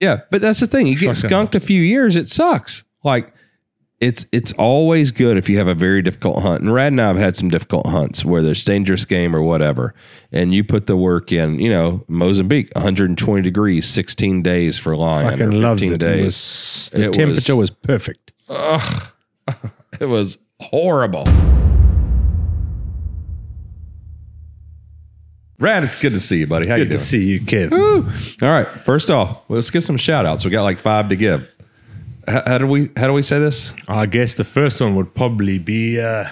Yeah, but that's the thing. You get Shotgun skunked a few years, it sucks. Like it's it's always good if you have a very difficult hunt. And Rad and I have had some difficult hunts where there's dangerous game or whatever, and you put the work in. You know, Mozambique, 120 degrees, 16 days for lion, or Fucking 15 loved it. It days. was, the It temperature was, perfect. Ugh, it was horrible. Rad, it's good to see you, buddy. How you doing? Good to doing? see you, Kev. Woo. All right. First off, let's give some shout outs. We got like five to give. How, how do we how do we say this? I guess the first one would probably be uh,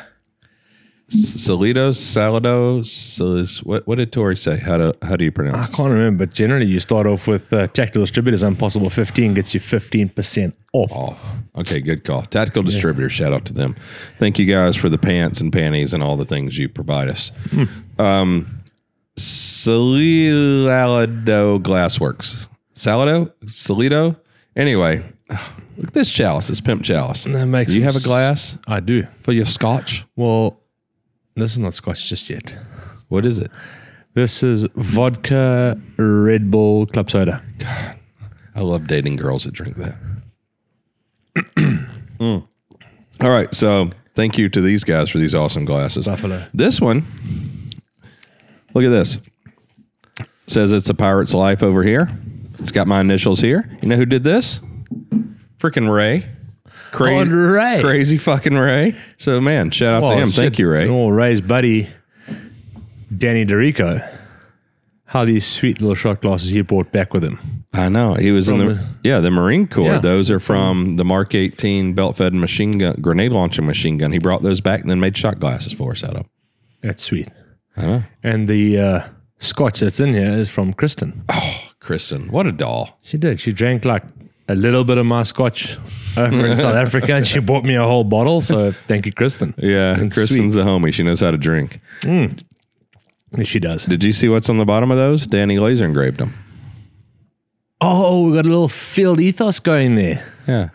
Salidos, Salado, Salis, what what did Tori say? How do how do you I pronounce? it? I can't remember, but generally you start off with uh, Tactical Distributors Impossible 15 gets you 15% off. Off. Okay, good call. Tactical distributor. Shout out to them. Thank you guys for the pants and panties and all the things you provide us. Um, Salado Glassworks. Salado, Salido. Anyway, look at this chalice. This pimp chalice. That makes Do you have a glass I do. for your scotch? Well, this is not Scotch just yet. What is it? This is vodka Red Bull Club Soda. I love dating girls that drink that. Mm. All right, so thank you to these guys for these awesome glasses. Buffalo. This one, look at this. Says it's a pirate's life over here. It's got my initials here. You know who did this? Freaking Ray. Crazy, Oh, Ray. crazy fucking Ray. So man, shout out to Well, him. Thank you, Ray. Oh, Ray's buddy, Danny DeRico. How these sweet little shot glasses he brought back with him. I know he was in From the the- yeah the Marine Corps. Yeah. Those are from the Mark 18 belt fed machine gun grenade launching machine gun. He brought those back and then made shot glasses for us out of. That's sweet. I know. And the uh, scotch that's in here is from Kristen. Oh, Kristen, what a doll. She did. She drank like a little bit of my scotch over in South Africa and she bought me a whole bottle. So thank you, Kristen. Yeah, And Kristen's a homie. She knows how to drink. Yes, she does. Did you see what's on the bottom of those? Danny laser engraved them. Oh, we got a little field ethos going there. Yeah.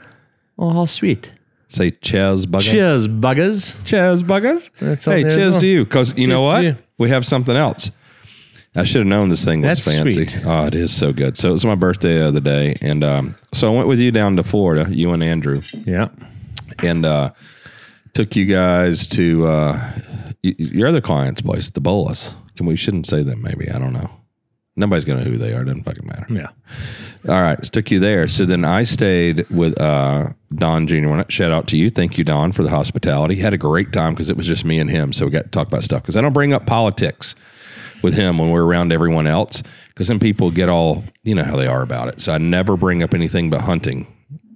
Oh, how sweet. Say cheers, buggers. Cheers, buggers. Cheers, buggers. That's hey, there as cheers well. to you. Because you know Cheers to what? you. We have something else. I should have known this thing was That's fancy. sweet. Oh, it is so good. So it was my birthday the other day, and um, so I went with you down to Florida, you and Andrew, Yeah. and uh, took you guys to uh, y- your other client's place, the Bolus. Can we shouldn't say that Maybe I don't know. Nobody's gonna know who they are. Doesn't fucking matter. Yeah. All right, so took you there. So then I stayed with uh, Don Jr. Shout out to you. Thank you, Don, for the hospitality. Had a great time because it was just me and him. So we got to talk about stuff because I don't bring up politics with him when we're around everyone else because then people get all, you know, how they are about it. So I never bring up anything but hunting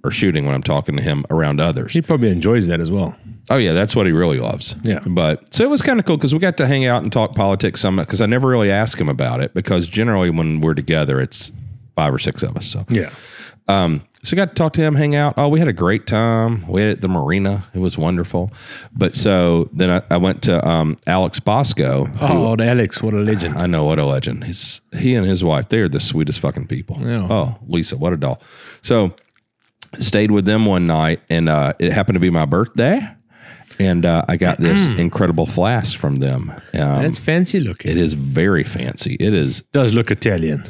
or shooting when I'm talking to him around others. He probably enjoys that as well. Oh yeah, that's what he really loves. Yeah. But so it was kind of cool because we got to hang out and talk politics some because I never really ask him about it because generally when we're together it's five or six of us. So Yeah. um, so I got to talk to him, hang out. Oh, we had a great time. We had at the marina. It was wonderful. But so then I, I went to um, Alex Bosco. who- Oh, Alex, what a legend. I know what a legend. He's he and his wife. They are the sweetest fucking people. Yeah. Oh, Lisa, what a doll. So stayed with them one night, and uh, it happened to be my birthday, and uh, I got this incredible flask from them. Um, That's fancy looking. it is very fancy. It is. does look Italian.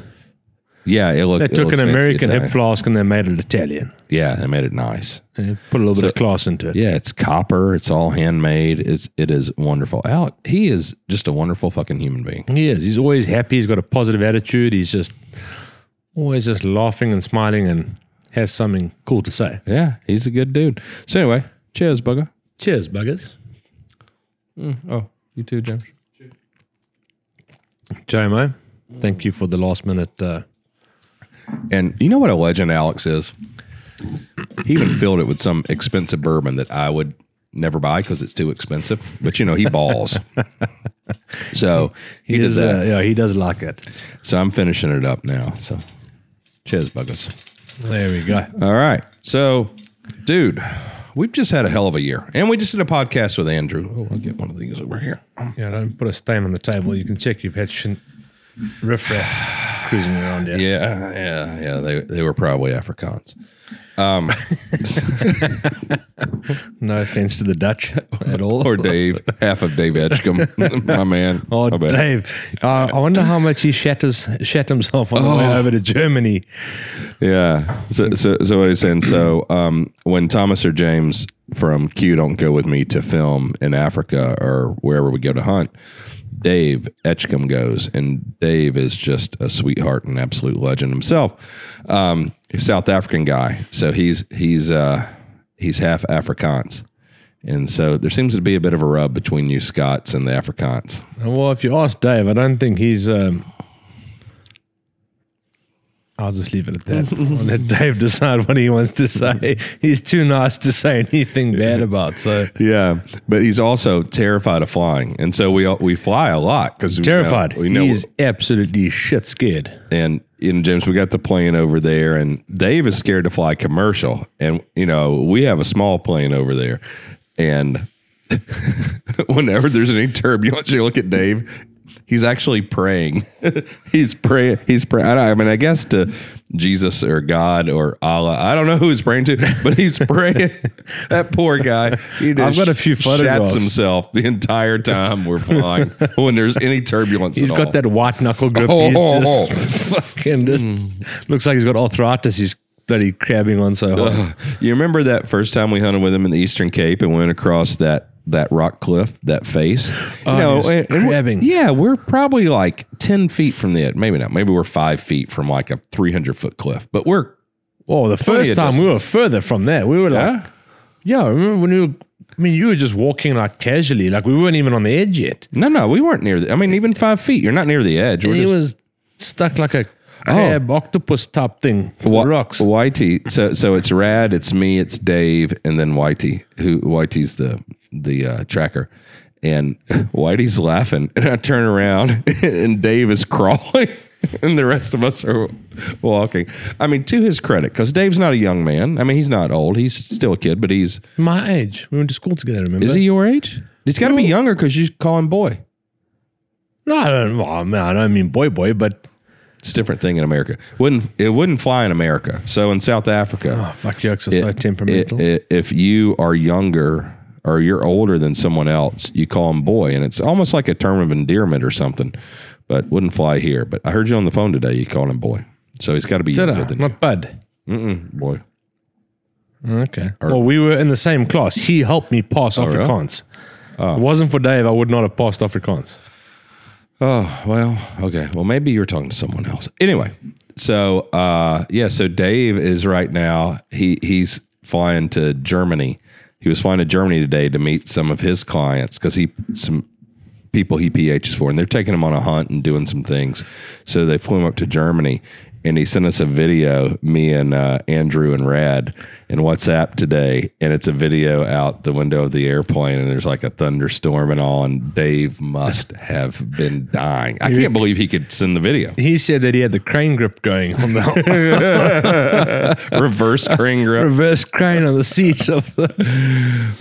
Yeah, it looked. They it took looks an fancy American hip flask and they made it Italian. Yeah, they made it nice. They put a little bit of class into it. Yeah, it's copper. It's all handmade. It's it is wonderful. Alec, he is just a wonderful fucking human being. He is. He's always happy. He's got a positive attitude. He's just always just laughing and smiling and has something cool to say. Yeah, he's a good dude. So anyway, cheers, bugger. Cheers, buggers. Oh, you too, James. JMO, thank you for the last minute. Uh, And you know what a legend Alex is? He even filled it with some expensive bourbon that I would never buy because it's too expensive. But you know, he balls. so he, he does does, that. uh, yeah, he does like it. So I'm finishing it up now. So cheers, buggers. There we go. All right. So, dude, we've just had a hell of a year. And we just did a podcast with Andrew. Oh, I'll get one of these over here. Yeah, don't put a stain on the table. You can check you've had shin- riffraff. cruising around there. Yeah, yeah, yeah. They they were probably Afrikaans. Um, No offense to the Dutch at all. or Dave, half of Dave Edgecombe, my man. Oh, My bad. Dave! Uh, I wonder how much he shatters shat himself on the way Oh. over to Germany. Yeah. So, so, so what he's saying. So, um, when Thomas or James from Q don't go with me to film in Africa or wherever we go to hunt, Dave Etchcombe goes, and Dave is just a sweetheart and absolute legend himself. Um, South African guy, so he's he's uh, he's half Afrikaans. And so there seems to be a bit of a rub between you Scots and the Afrikaans. Well, if you ask Dave, I don't think he's. Um, I'll just leave it at that. I'll let Dave decide what he wants to say. He's too nice to say anything bad about. So Yeah, but he's also terrified of flying, and so we we fly a lot because terrified. We know, He's absolutely shit scared. and you know, James, we got the plane over there, and Dave is scared to fly commercial, and you know we have a small plane over there, and whenever there's any turbulence, you look at Dave. He's actually praying. he's praying. He's praying. I, I mean, I guess to Jesus or God or Allah. I don't know who he's praying to, but he's praying. that poor guy. He just I've got a few shats photographs. himself the entire time we're flying when there's any turbulence. He's got all. that white knuckle grip. Oh, he's oh, just fucking just, hmm. looks like he's got arthritis. He's bloody crabbing on so hard. You remember that first time we hunted with him in the Eastern Cape and went across that that rock cliff, that face? You Oh, was and- and we're- yeah, we're probably like ten feet from the edge. Maybe not. Maybe we're five feet from like a three hundred foot cliff. But we're Oh, the first time we were further from that. We were like, yeah. yeah, I remember when you were, I mean, you were just walking like casually, like we weren't even on the edge yet. No, no, we weren't near the. I mean, even five feet. You're not near the edge. We're he just- was stuck like a oh. crab octopus type thing the rocks. Whitey. So so it's Rad, it's me, it's Dave, and then Whitey. Who Whitey's the the uh, tracker. And Whitey's laughing, and I turn around, and Dave is crawling, and the rest of us are walking. I mean, to his credit, because Dave's not a young man. I mean, he's not old; he's still a kid, but he's My age. We went to school together, remember? is he your age? He's got to be younger because you call him boy. No, I don't, well, I, mean, I don't mean boy, boy, but It's a different thing in America. Wouldn't it wouldn't fly in America? So in South Africa, oh, fuck, yokes are so temperamental. i- i- if you are younger or you're older than someone else, you call them boy, and it's almost like a term of endearment or something. But wouldn't fly here. But I heard you on the phone today. You called him boy, so he's got to be Did younger I? than bad. you. Mm-mm, boy. Okay. well, we were in the same class. He helped me pass really? Afrikaans. If it wasn't for Dave, I would not have passed Afrikaans. Oh well, okay. Well, maybe you're talking to someone else. Anyway, so uh, yeah, so Dave is right now. He he's flying to Germany. He was flying to Germany today to meet some of his clients because he some people he PHs for, and they're taking him on a hunt and doing some things. So they flew him up to Germany, and he sent us a video, me and uh, Andrew and Rad, in WhatsApp today, and it's a video out the window of the airplane, and there's like a thunderstorm and all, and Dave must have been dying. I can't believe he could send the video. He said that he had the crane grip going on the Reverse crane grip. reverse crane on the seat of the.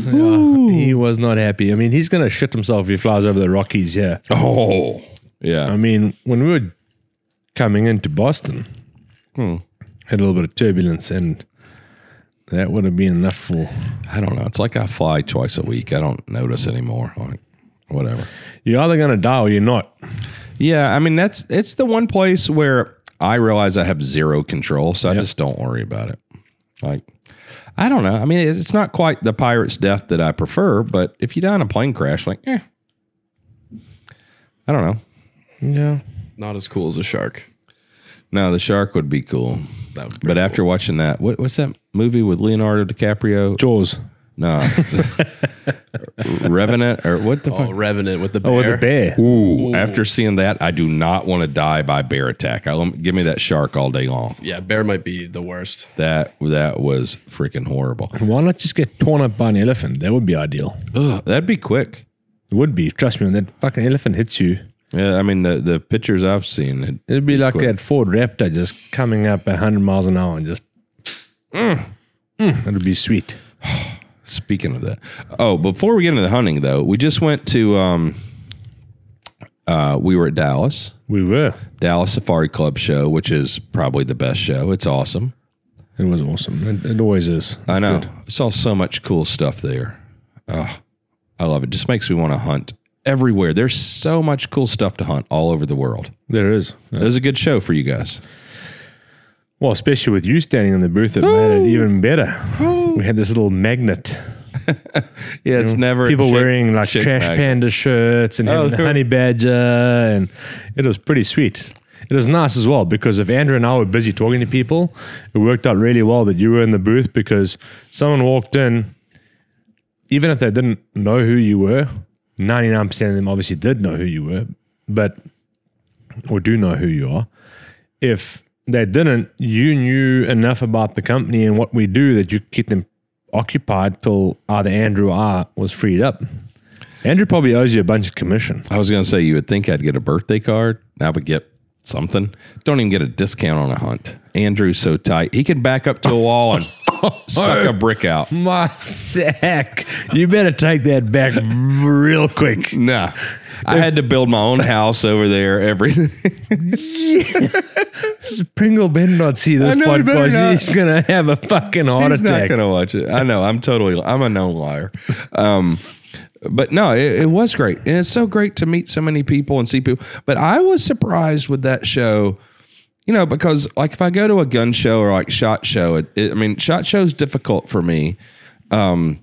Yeah, he was not happy. I mean, he's going to shit himself if he flies over the Rockies. Yeah. Oh, Yeah. I mean, when we were coming into Boston, Hmm. had a little bit of turbulence, and that would have been enough for. I don't know. It's like I fly twice a week. I don't notice anymore. Like, whatever. You're either going to die or you're not. Yeah, I mean that's it's the one place where I realize I have zero control, so I just don't worry about it. Like I don't know. I mean, it's not quite the pirate's death that I prefer, but if you die in a plane crash, like, eh, I don't know. Yeah. Not as cool as a shark. No, the shark would be cool, That would be but after watching that, what, what's that movie with Leonardo DiCaprio? Jaws. No, Revenant or what the oh, fuck? Revenant with the bear. Oh, with the bear. Ooh, after seeing that, I do not want to die by bear attack. I, give me that shark all day long. Yeah, bear might be the worst. That that was freaking horrible. Why not just get torn up by an elephant? That would be ideal. Ugh, that'd be quick. It would be. Trust me, when that fucking elephant hits you, Yeah, I mean the the pictures I've seen. It, it'd be like that Ford Raptor just coming up at 100 miles an hour and just. Mm. It'd be sweet. speaking of that, oh, before we get into the hunting though, we just went to. um uh We were at Dallas. We were. Dallas Safari Club show, which is probably the best show. It's awesome. It was awesome. It, it always is. I know. good. Saw so much cool stuff there. Oh, I love it. Just makes me want to hunt everywhere. There's so much cool stuff to hunt all over the world. There is. It was a good show for you guys. Well, especially with you standing in the booth, it made it even better. We had this little magnet. Yeah, it's never People wearing like trash magnet. panda shirts and Oh, honey badger, and it was pretty sweet. It was nice as well because if Andrew and I were busy talking to people, it worked out really well that you were in the booth because someone walked in, even if they didn't know who you were, 99% of them obviously did know who you were, but or do know who you are. If they didn't, you knew enough about the company and what we do that you keep them occupied till either Andrew or I was freed up. Andrew probably owes you a bunch of commission. I was going to say you would think I'd get a birthday card. I would get something. Don't even get a discount on a hunt. Andrew's so tight. He can back up to a wall and suck a brick out. My sack. You better take that back real quick. Nah. I had to build my own house over there. Everything. Pringle better not see this I know, he better podcast. not. He's going to have a fucking heart He's not attack. gonna watch it. I know. I'm totally. I'm a known liar. Um, but no, it, it was great, and it's so great to meet so many people and see people. But I was surprised with that show. You know, because like if I go to a gun show or like shot show, it, it, I mean, shot show is difficult for me. Um,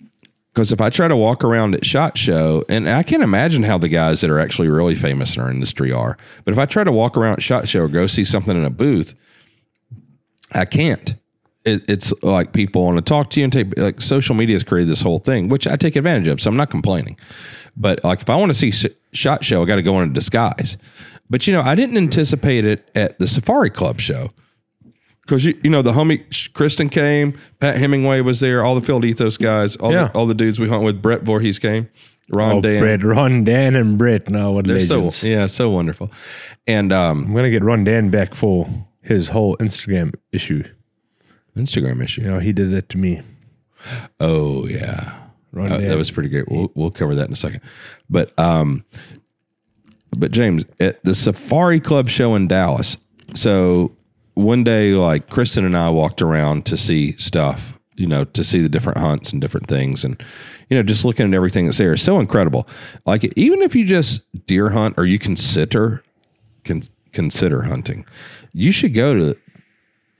because if I try to walk around at shot show, and I can't imagine how the guys that are actually really famous in our industry are, but if I try to walk around at shot show or go see something in a booth, I can't. It, it's like people want to talk to you and take like social media has created this whole thing, which I take advantage of. So I'm not complaining. But like if I want to see shot show, I got to go in a disguise. But you know, I didn't anticipate it at the Safari Club show because you, you know the homie Kristen came, Pat Hemingway was there, all the Field Ethos guys, all Yeah. the, all the dudes we hunt with. Brett Voorhees came, Ron Oh, Dan. Brett, Ron Dan and Brett. No, what They're so yeah, so wonderful. And um, I'm going to get Ron Dan back for his whole Instagram issue. Instagram issue. You know, he did it to me. Oh yeah, Ron Uh, Dan. that was pretty great. We'll we'll cover that in a second. But um, but James at the Safari Club show in Dallas. So one day, like Kristen and I walked around to see stuff. You know, to see the different hunts and different things, and you know, just looking at everything that's there. It's so incredible. Like even if you just deer hunt or you consider con- consider hunting, you should go to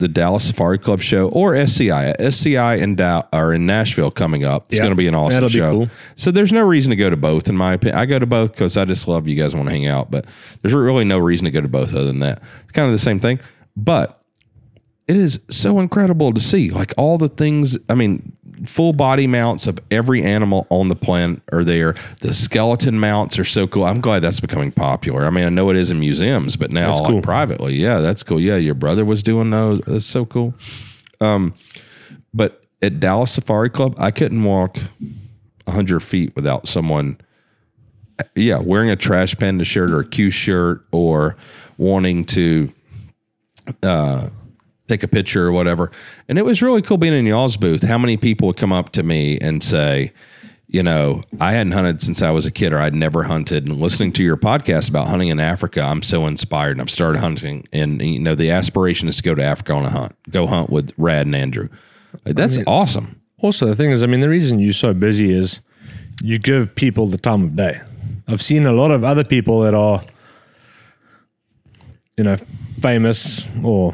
the Dallas Safari Club show or SCI. SCI in Dow are in Nashville coming up. It's Yeah, going to be an awesome show. cool. So there's no reason to go to both, in my opinion. I go to both because I just love you guys want to hang out, but there's really no reason to go to both other than that. It's kind of the same thing, but it is so incredible to see like all the things. I mean, full body mounts of every animal on the planet are there. The skeleton mounts are so cool. I'm glad that's becoming popular. I mean, I know it is in museums, but now That's like, cool. privately, yeah, that's cool. Yeah, your brother was doing those. That's so cool. Um, but at Dallas Safari Club, I couldn't walk hundred feet without someone, yeah, wearing a trash panda shirt or a Q shirt or wanting to take a picture or whatever. And it was really cool being in y'all's booth. How many people would come up to me and say, you know, I hadn't hunted since I was a kid or I'd never hunted. And listening to your podcast about hunting in Africa, I'm so inspired and I've started hunting. And, you know, the aspiration is to go to Africa on a hunt, go hunt with Rad and Andrew. That's awesome. Also, the thing is, I mean, the reason you're so busy is you give people the time of day. I've seen a lot of other people that are, you know, famous or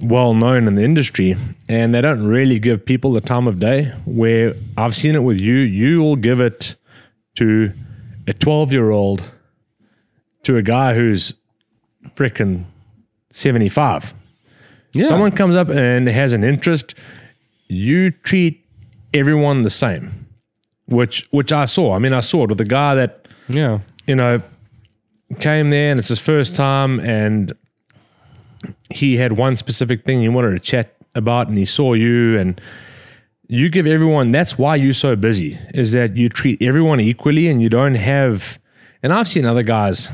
well known in the industry, and they don't really give people the time of day. Where I've seen it with you, you will give it to a 12 year old, to a guy who's freaking 75. Yeah. Someone comes up and has an interest, you treat everyone the same, which which I saw. I mean, I saw it with the guy that yeah. you know came there and it's his first time, and he had one specific thing he wanted to chat about, and he saw you and. You give everyone. That's why you're so busy. Is that you treat everyone equally, and you don't have. And I've seen other guys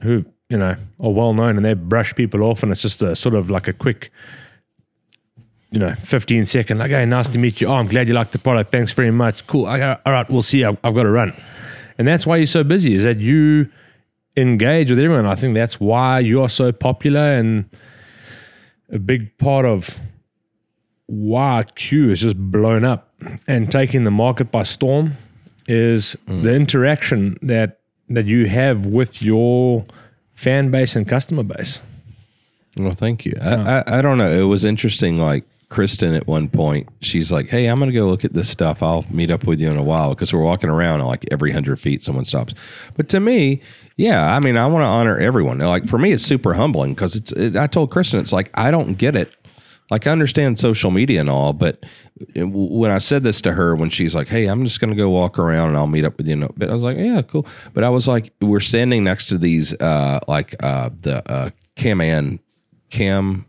who you know are well known, and they brush people off, and it's just a sort of like a quick you know, 15 second, like, hey, nice to meet you. Oh, I'm glad you like the product. Thanks very much. Cool. All right, we'll see. I've, I've got to run. And that's why you're so busy is that you engage with everyone. I think that's why you are so popular and a big part of why Q is just blown up and taking the market by storm is mm. the interaction that that you have with your fan base and customer base. Well, thank you. I, I, I don't know. It was interesting. Like Kristen at one point, she's like, "Hey, I'm going to go look at this stuff. I'll meet up with you in a while because we're walking around and like every hundred feet, someone stops." But to me, yeah, I mean, I want to honor everyone. Like for me, it's super humbling because it's. It, I told Kristen, it's like I don't get it. Like I understand social media and all, but when I said this to her, when she's like, "Hey, I'm just going to go walk around and I'll meet up with you," in a bit, I was like, "Yeah, cool." But I was like, we're standing next to these, uh, like uh, the uh, Cam Cam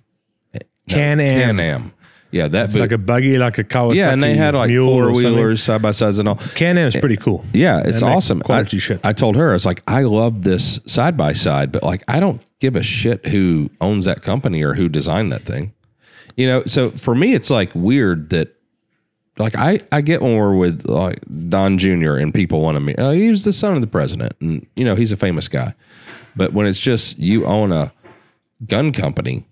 Can Am. Yeah, that It's like a buggy, like a Kawasaki. yeah, and they had like four wheelers side by sides and all. Can Am is pretty cool. Yeah, it's make awesome. quality I, shit. I told her, I was like, I love this side by side, but like, I don't give a shit who owns that company or who designed that thing. You know, so for me, it's like weird that, like, I I get when we're with like Don Jr. and people want to meet. Oh, he was the son of the president, and you know he's a famous guy. But when it's just you own a gun company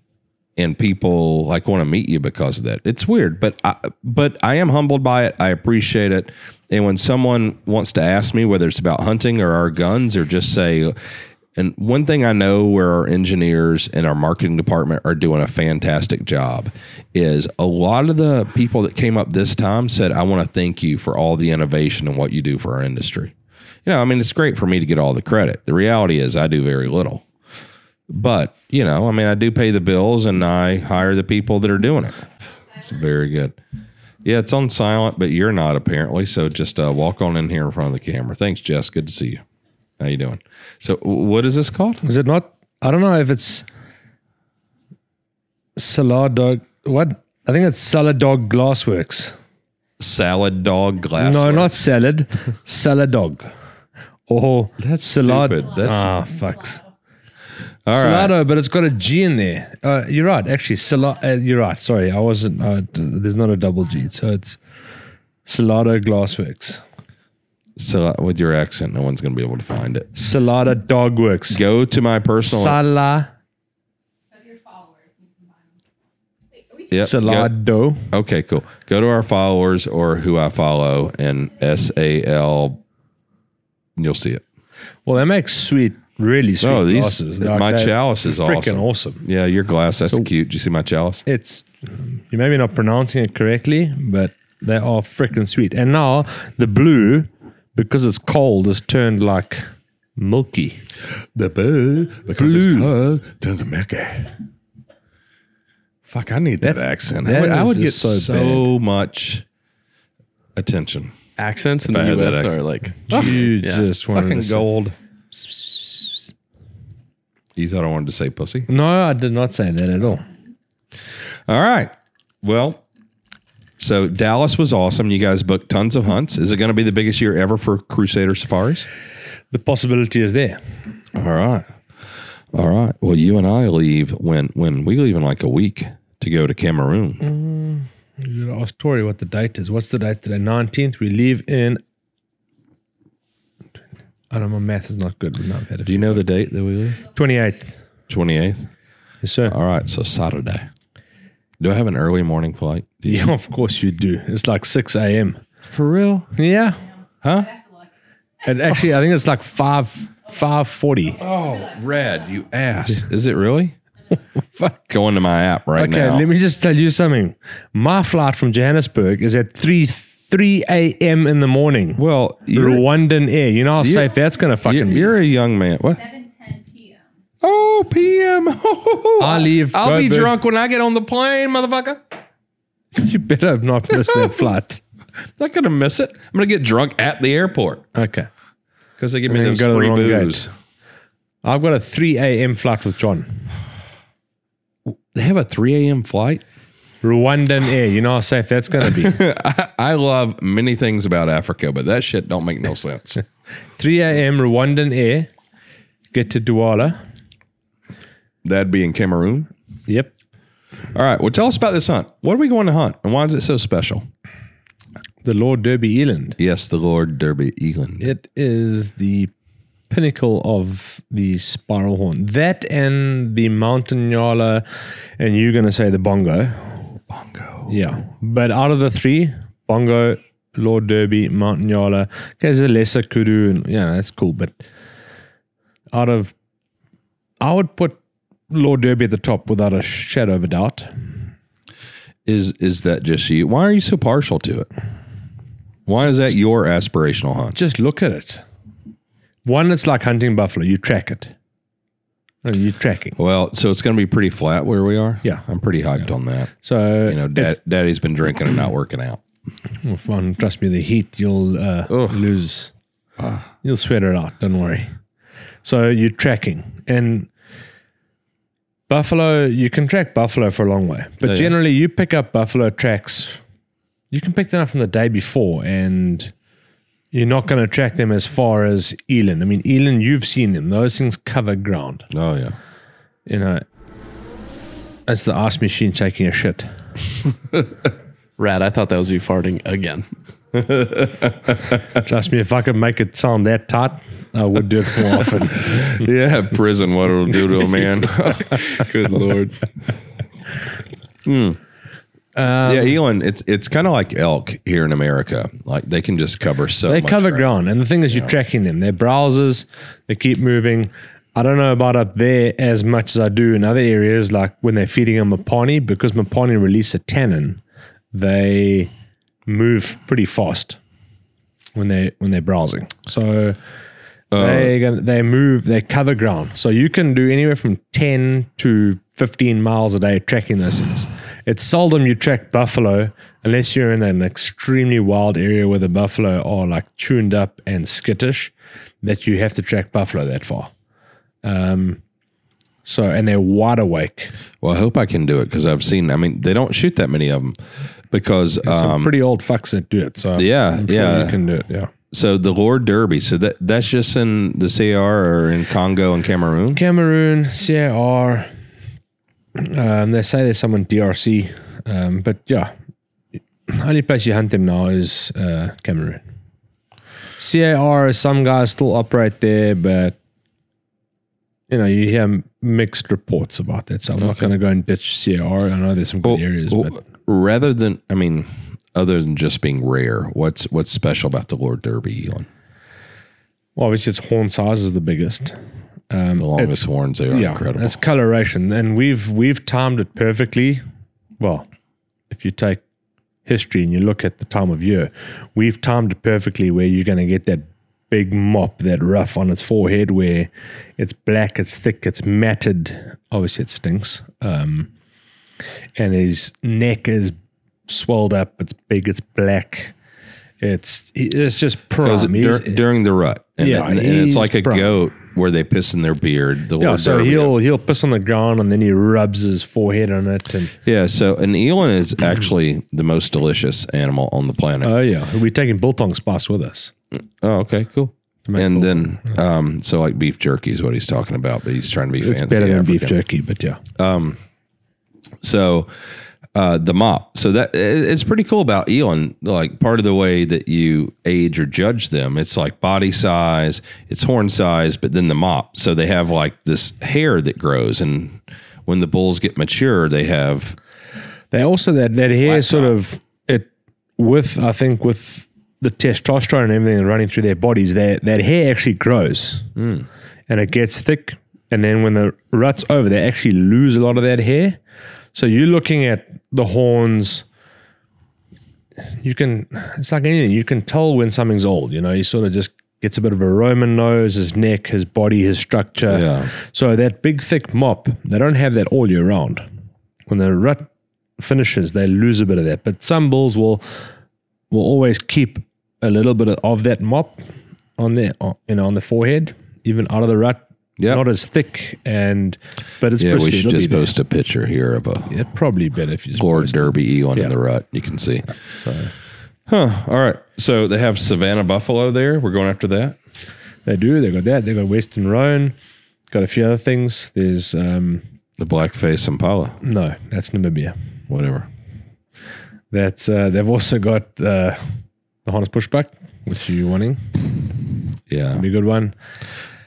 and people like want to meet you because of that. It's weird, but I, but I am humbled by it. I appreciate it. And when someone wants to ask me whether it's about hunting or our guns or just say, and one thing I know where our engineers and our marketing department are doing a fantastic job is a lot of the people that came up this time said, I want to thank you for all the innovation and what you do for our industry. You know, I mean, it's great for me to get all the credit. The reality is I do very little. But, you know, I mean, I do pay the bills and I hire the people that are doing it. It's very good. Yeah, it's on silent, but you're not apparently. So just uh, walk on in here in front of the camera. Thanks, Jess. Good to see you. How you doing? So, what is this called? Is it not? I don't know if it's Salad Dog. What? I think it's Salad Dog Glassworks. Salad dog glass. No, not salad. salad Dog. Or That's salad. stupid. That's- ah, fucks. All right. Salado, but it's got a G in there. Uh, you're right. Actually, Salado. Uh, you're right. Sorry, I wasn't. Uh, d- there's not a double G, so it's Salado Glassworks. So with your accent, no one's going to be able to find it. Salada Dog Works. Go to my personal. Sala of your followers. You can find them. Wait, are we Yep, go- Salado. Okay, cool. Go to our followers or who I follow and S A L. You'll see it. Well, that makes sweet, really sweet Oh, these glasses. my they're chalice is freaking awesome. awesome. Yeah, your glass. That's cute. Do you see my chalice? It's um, you maybe not pronouncing it correctly, but they are freaking sweet. And now the blue, because it's cold, is turned like milky. The blue because it's cold turns to Mickey. Fuck, I need that That's- accent. that I would, I would get so so, much attention. Accents in the US are like You Yeah. just wanted Fucking to say- gold. You thought I wanted to say pussy? No, I did not say that at all. All right. Well, so Dallas was awesome. You guys booked tons of hunts. Is it going to be the biggest year ever for Crusader Safaris? The possibility is there. All right. All right. Well, you and I leave when when we leave in like a week to go to Cameroon. Mm, you gotta ask Tori what the date is. What's the date today? 19th. We leave in. I don't know. My math is not good. Not had Do you know the date that we leave? 28th. Twenty eighth. Yes, sir. All right. So Saturday. Do I have an early morning flight? Do you- Yeah, of course you do. It's like 6 a.m. For real? Yeah. Huh? And actually, I think it's like 5 540. Oh, red, you ass. Is it really? Fuck. Go into my app right now. Okay, now. let me just tell you something. My flight from Johannesburg is at 3 3 a.m. in the morning. well, you're, Rwandan Air. You know how You're- safe that's going to fucking you're, be. you're a young man. What? 7:10 p.m. Oh, PM. I leave I'll be Joburg- drunk when I get on the plane, motherfucker. You better have not missed that flight. I'm Not gonna miss it. I'm gonna get drunk at the airport Okay. because they give me And then those go to the free wrong gate. booze. I've got a 3 a.m. flight with John. They have a 3 a.m. flight. Rwandan Air. You know how safe that's going to be. I, I love many things about Africa, but that shit don't make no sense. 3 a.m. Rwandan Air. Get to Douala. That'd be in Cameroon. Yep. All right. Well, tell us about this hunt. What are we going to hunt, and why is it so special? The Lord Derby Eland. Yes, the Lord Derby Eland. It is the pinnacle of the spiral horn. That and the mountain nyala, and you're going to say the bongo. Bongo. Yeah. But out of the three, bongo, Lord Derby, mountain nyala, okay, there's a lesser kudu, and yeah, that's cool. But out of, I would put Lord Derby at the top without a shadow of a doubt. Is is that just you? Why are you so partial to it? Why is that your aspirational hunt? Just look at it. One, it's like hunting buffalo. You track it. And you're tracking. Well, so it's going to be pretty flat where we are. Yeah. I'm pretty hyped on that. So You know, dad, daddy's been drinking and not working out. Oh, fun. Trust me, the heat you'll uh, lose. You'll sweat it out. Don't worry. So you're tracking, and buffalo. You can track buffalo for a long way, but Yeah, yeah. generally you pick up buffalo tracks. You can pick them up from the day before, and you're not going to track them as far as eland. I mean, eland, you've seen them; those things cover ground. Oh yeah. You know, that's the ice machine taking a shit. Rad, I thought that was you farting again. Trust me, if I could make it sound that tight, I would do it more often. Yeah, prison. What it'll do to a man. Good lord. Hmm. Um, yeah, eland. It's it's kind of like elk here in America. Like they can just cover so. They cover ground. ground, and the thing is, you're tracking them. They're browsers. They keep moving. I don't know about up there as much as I do in other areas, like when they're feeding them mopane, because mopane release a tannin, they move pretty fast when they when they're browsing. So uh, they they move, they cover ground. So you can do anywhere from ten to fifteen miles a day tracking those things. It's seldom you track buffalo unless you're in an extremely wild area where the buffalo are like tuned up and skittish that you have to track buffalo that far. Um, so and they're wide awake. Well, I hope I can do it because I've seen. I mean, they don't shoot that many of them because Some um, pretty old fucks that do it. So Yeah, I'm sure yeah. you can do it. Yeah. so the Lord Derby. So that that's just in the CAR or in Congo and Cameroon. Cameroon, CAR. Um, they say there's some in DRC, um, but yeah, only place you hunt them now is uh, Cameroon. CAR, some guys still operate there, but you know you hear mixed reports about that. So I'm not going to go and ditch CAR. I know there's some good areas, Well, but rather than, I mean, other than just being rare, what's what's special about the Lord Derby, eland? well, obviously its horn size is the biggest. Um, The longest horns they are yeah, incredible. It's coloration, and we've we've timed it perfectly. Well, if you take history and you look at the time of year, we've timed it perfectly where you're going to get that big mop, that rough on its forehead, where it's black, it's thick, it's matted. Obviously, it stinks. Um, and his neck is swelled up. It's big. It's black. It's it's just prime. It dur- during the rut? And, Yeah, and, and it's like a prone. goat where they piss in their beard. The yeah, so he'll he'll piss on the ground and then he rubs his forehead on it and Yeah, so an eland is actually the most delicious animal on the planet. oh yeah, we're taking biltong spice with us. oh, okay, cool. And biltong. then, um, so like beef jerky is what he's talking about, but he's trying to be It's fancy. better than beef jerky, but yeah. So uh, the mop. So that it's pretty cool about eland. Like part of the way that you age or judge them, it's like body size, it's horn size, but then the mop. So they have like this hair that grows, and when the bulls get mature, they have They also that that hair sort of it with I think with the testosterone and everything running through their bodies, that that hair actually grows and it gets thick. And then when the rut's over, they actually lose a lot of that hair. So you're looking at the horns. You can it's like anything. You can tell when something's old. You know, he sort of just gets a bit of a Roman nose, his neck, his body, his structure. Yeah. So that big thick mop, they don't have that all year round. When the rut finishes, they lose a bit of that. But some bulls will will always keep a little bit of, of that mop on their you know on the forehead, even out of the rut. Yep. Not as thick and but it's yeah. We should just post a picture here of a Yeah, probably better if you just Lord it. Derby eland Yeah. in the rut. You can see. So Huh. All right. So they have Savannah buffalo there. We're going after that. they do. They got that. They got Western Roan. Got a few other things. There's um The blackface impala. no, that's Namibia. Whatever. That's uh, they've also got uh, the harnessed bushbuck, which you're wanting. Yeah. Be a good one.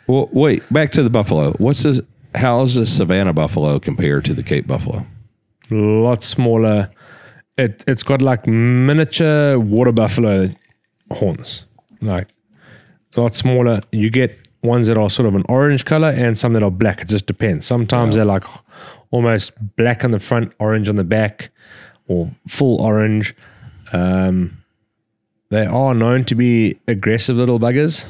Well, wait, back to the buffalo. What's this? How does the Savannah buffalo compare to the Cape buffalo? A lot smaller. It it's got like miniature water buffalo horns, like a lot smaller. You get ones that are sort of an orange color and some that are black. It just depends. Sometimes they're like almost black on the front, orange on the back, or full orange. Um, they are known to be aggressive little buggers.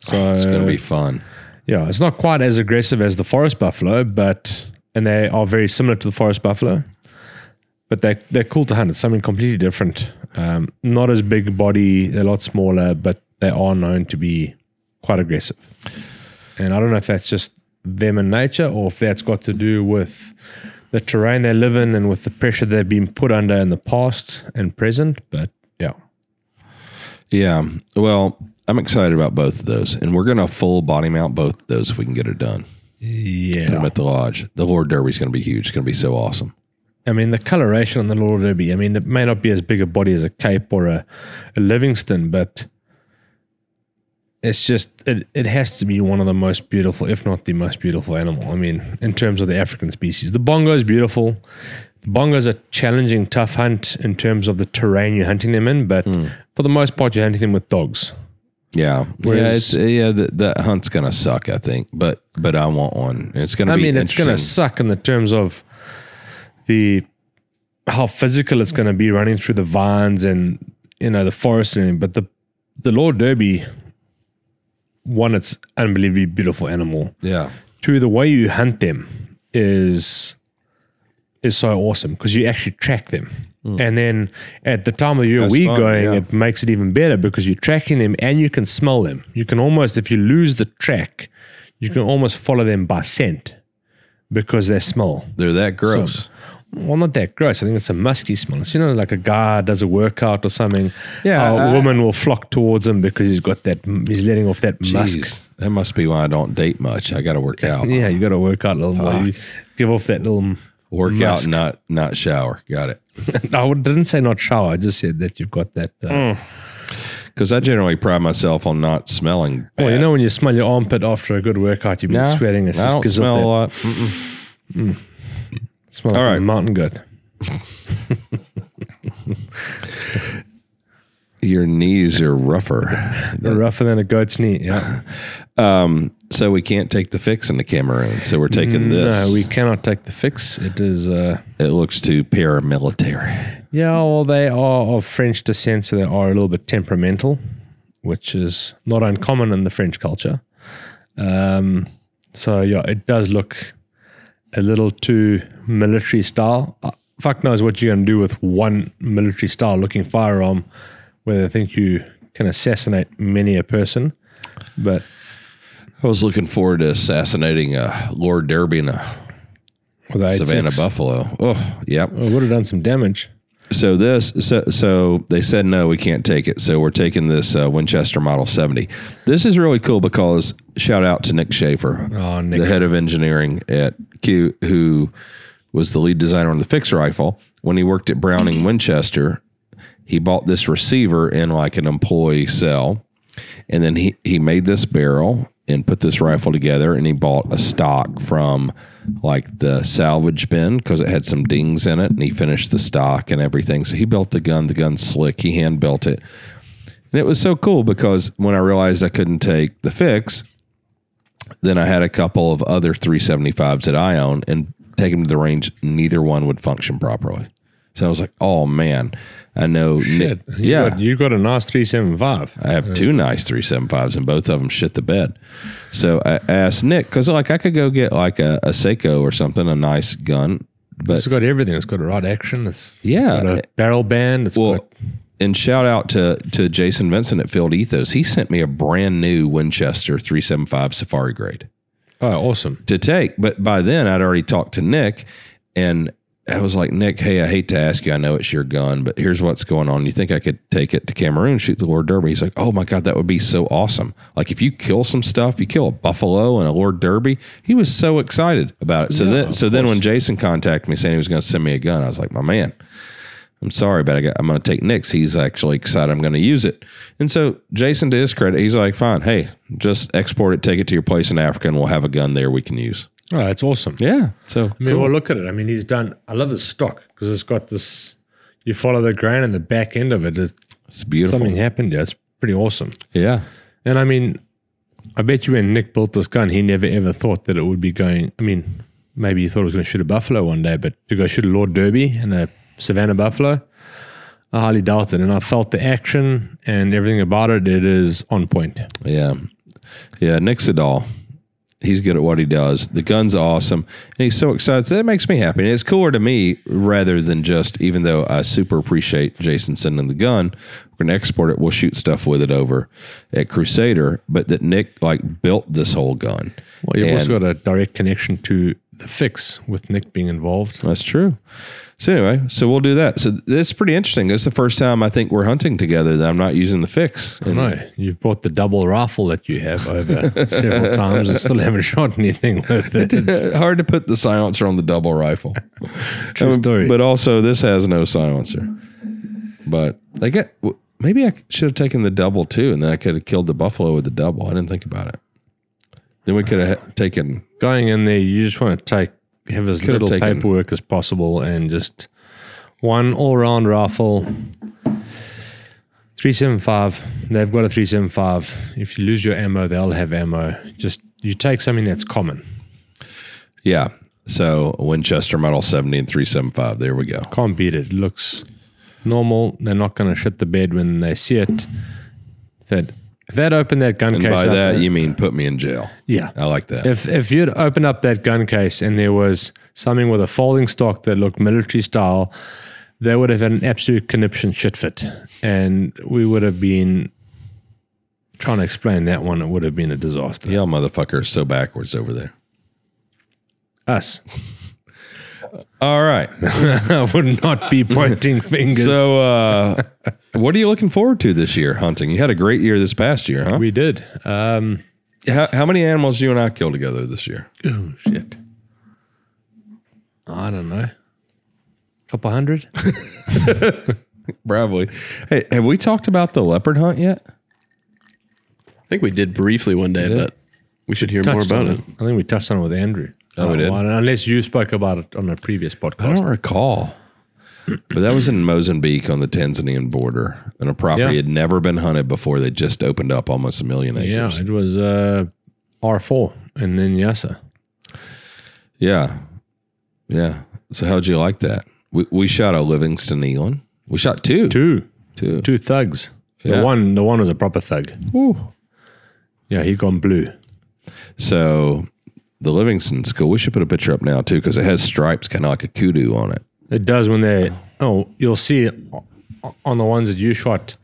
So It's going to be fun. Yeah, it's not quite as aggressive as the forest buffalo, but and they are very similar to the forest buffalo. But they they're cool to hunt. It's something completely different. Um, not as big body, they're a lot smaller, but they are known to be quite aggressive. And I don't know if that's just them in nature or if that's got to do with the terrain they live in and with the pressure they've been put under in the past and present. But yeah. Yeah. Well, I'm excited about both of those, and we're going to full body mount both of those if we can get it done. Yeah, Put them at the lodge. The Lord Derby's going to be huge. It's going to be so awesome. I mean, the coloration on the Lord Derby, I mean, it may not be as big a body as a Cape or a, a Livingston, but it's just, it, it has to be one of the most beautiful, if not the most beautiful animal. I mean, in terms of the African species. The bongo is beautiful. The bongo is a challenging, tough hunt in terms of the terrain you're hunting them in, but hmm. for the most part, you're hunting them with dogs. Yeah. Whereas- yeah. It's, uh, yeah. The, that hunt's going to suck, I think, but but I want one. It's going to I mean, it's going to suck in the terms of the how physical it's going to be running through the vines and you know the forest and. But the the Lord Derby, one, it's unbelievably beautiful animal. Yeah. Two, the way you hunt them is is so awesome because you actually track them. Mm. And then at the time of the year. That's we fun, going, yeah. it makes it even better because you're tracking them and you can smell them. You can almost, if you lose the track, you can almost follow them by scent because they smell. They're that gross. Well, not that gross. I think it's a musky smell. It's, you know, like a guy does a workout or something. Yeah, a I- woman will flock towards him because he's got that. He's letting off that musk. That must be why I don't date much. I got to work out. Yeah, you got to work out a little more. You give off that little. Work Musk. out, not not shower. Got it. I didn't say not shower. I just said that you've got that. Uh, Mm. Because I generally pride myself on not smelling. Well, you know when you smell your armpit after a good workout, you've been No, sweating. It's I don't smell a lot. that smell. All All right. mountain goat. Your knees are rougher. They're rougher than a goat's knee. Yeah. So we can't take the fix in the Cameroon. So we're taking this. No, we cannot take the fix. It is. Uh, it looks too paramilitary. yeah, well, they are of French descent, so they are a little bit temperamental, which is not uncommon in the French culture. Um, so yeah, it does look a little too military style. Uh, fuck knows what you're going to do with one military style looking firearm, where they think you can assassinate many a person. But I was looking forward to assassinating a Lord Derby and a with Savannah 8.6, buffalo. Oh, yep. it would have done some damage. So this, so, so they said no, we can't take it. So we're taking this uh, Winchester Model 70. This is really cool because shout out to Nick Schaefer, Oh, Nick. the head of engineering at Q, who was the lead designer on the fixed rifle. When he worked at Browning Winchester, he bought this receiver in like an employee cell, and then he he made this barrel and put this rifle together, and he bought a stock from like the salvage bin because it had some dings in it, and he finished the stock and everything. So he built the gun. The gun's slick. He hand built it, and it was so cool because when I realized I couldn't take the fix, then I had a couple of other 375s that I own and take them to the range. Neither one would function properly. So I was like, oh man, I know. Shit. Nick- You yeah. Got, you got a nice 375. I have two nice 375s and both of them shit the bed. So I asked Nick, because like I could go get like a, a Sako or something, a nice gun. But It's got everything. It's got a rod action. It's Yeah. got a barrel band. It's well, got and shout out to to Jason Vincent at Field Ethos. He sent me a brand new Winchester 375 Safari grade. oh, awesome. to take. But by then, I'd already talked to Nick, and I was like, Nick, hey, I hate to ask you. I know it's your gun, but here's what's going on. You think I could take it to Cameroon, shoot the Lord Derby? He's like, oh my God, that would be so awesome. Like if you kill some stuff, you kill a buffalo and a Lord Derby. He was so excited about it. So then, so then when Jason contacted me saying he was going to send me a gun, I was like, my man. I'm sorry, but I got, I'm going to take Nick's. He's actually excited. I'm going to use it. And so Jason, to his credit, he's like, fine. Hey, just export it, take it to your place in Africa, and we'll have a gun there we can use. Oh, that's awesome. Yeah. So I mean, well, look at it. I mean, he's done. I love the stock because it's got this. You follow the grain and the back end of it. it it's beautiful. something happened. Yeah, it's pretty awesome. Yeah. And I mean, I bet you when Nick built this gun, he never ever thought that it would be going. I mean, maybe he thought it was going to shoot a buffalo one day, but to go shoot a Lord Derby and a Savannah buffalo, I highly doubt it. And I felt the action and everything about it. It is on point. Yeah. Yeah. Nick Sedal. He's good at what he does. The gun's awesome. And he's so excited. So that makes me happy. And it's cooler to me rather than just, even though I super appreciate Jason sending the gun, we're going to export it. We'll shoot stuff with it over at Crusader. But that Nick like built this whole gun. Well, you've And- also got a direct connection to the fix with Nick being involved. That's true. So anyway, so we'll do that. So this is pretty interesting. This is the first time I think we're hunting together that I'm not using the fix. And No, you've bought the double rifle that you have over several times and still haven't shot anything with it. It's hard to put the silencer on the double rifle. true um, story. But also, this has no silencer. But they get maybe I should have taken the double too, and then I could have killed the buffalo with the double. I didn't think about it. Then we could have uh, ha- taken. Going in there, you just want to take have as Could've little taken- paperwork as possible and just one all round rifle. 375. They've got a 375. If you lose your ammo, they'll have ammo. Just you take something that's common. Yeah. So Winchester Model 70 and 375. There we go. Can't beat it. It looks normal. They're not going to shit the bed when they see it. That if they'd open that gun And case by up, that, you mean put me in jail. yeah. I like that. If if you'd opened up that gun case and there was something with a folding stock that looked military style, they would have had an absolute conniption shit fit, and we would have been trying to explain that one. It would have been a disaster. Y'all motherfuckers so backwards over there. Us, All right. I would not be pointing fingers. So, uh, what are you looking forward to this year hunting? You had a great year this past year, huh? we did. Um, how, how many animals you and I killed together this year? oh shit. I don't know. A couple hundred. Probably. Hey, have we talked about the leopard hunt yet? I think we did briefly one day, but we should hear more Touched about on it. I think we touched on it with Andrew. Oh, we did? well, unless you spoke about it on a previous podcast. I podcast. don't recall. But that was in Mozambique on the Tanzanian border, and a property Yeah. had never been hunted before. They just opened up almost a million acres. Yeah, it was uh, R4 and then Niassa. Yeah, yeah. So how'd you like that? We, we shot a Livingstone Eland. We shot two. Two, Two. two thugs. Yeah. The one, the one was a proper thug. Ooh. Yeah, he gone blue. So the Livingston school, we should put a picture up now too because it has stripes, kind of like a kudu on it. It does when they. Oh. oh, you'll see it on the ones that you shot.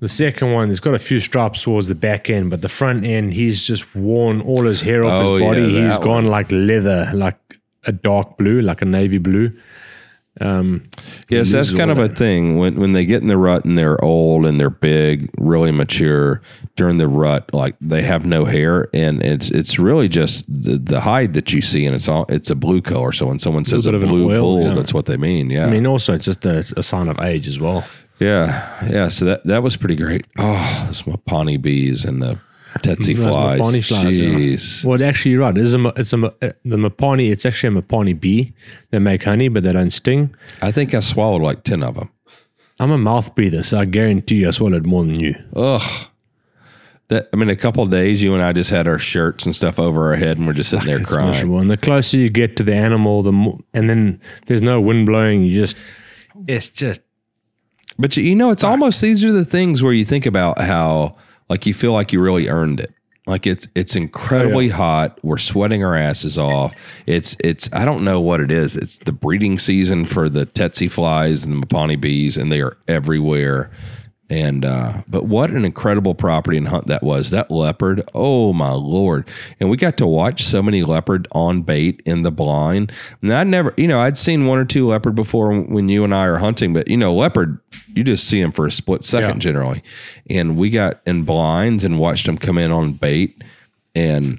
The second one, he's got a few stripes towards the back end, but the front end, he's just worn all his hair off Oh, his body. yeah, he's that gone one. like leather, like a dark blue, like a navy blue. Um, Yes, that's kind of a thing when when they get in the rut and they're old and they're big, really mature. During the rut, like they have no hair, and it's it's really just the, the hide that you see, and it's all it's a blue color. So when someone says a an blue oil, bull, yeah. that's what they mean. Yeah, I mean, also it's just a, a sign of age as well. yeah, yeah. So that that was pretty great. Oh, the mopane bees and the Tsetse Those flies. Mopane flies. Jeez. Well, actually, you're right. It is a, it's a, uh, the Mopane. It's actually a Mopane bee. They make honey, but they don't sting. I think I swallowed like ten of them. I'm a mouth breather, so I guarantee you I swallowed more than you. Ugh. That I mean, a couple of days, you and I just had our shirts and stuff over our head, and we're just sitting there crying. miserable. And the closer you get to the animal, the more, and then there's no wind blowing. You just, it's just, But you, you know, it's almost these are the things where you think about how like you feel like you really earned it. Like it's it's incredibly hot. We're sweating our asses off. It's it's I don't know what it is. It's the breeding season for the tsetse flies and the mopane bees, and they are everywhere. And uh, but what an incredible property and hunt that was. That leopard, oh my lord! And we got to watch so many leopard on bait in the blind. And I never, you know, I'd seen one or two leopard before when you and I are hunting, but you know, leopard, you just see them for a split second Yeah. generally. And we got in blinds and watched them come in on bait, and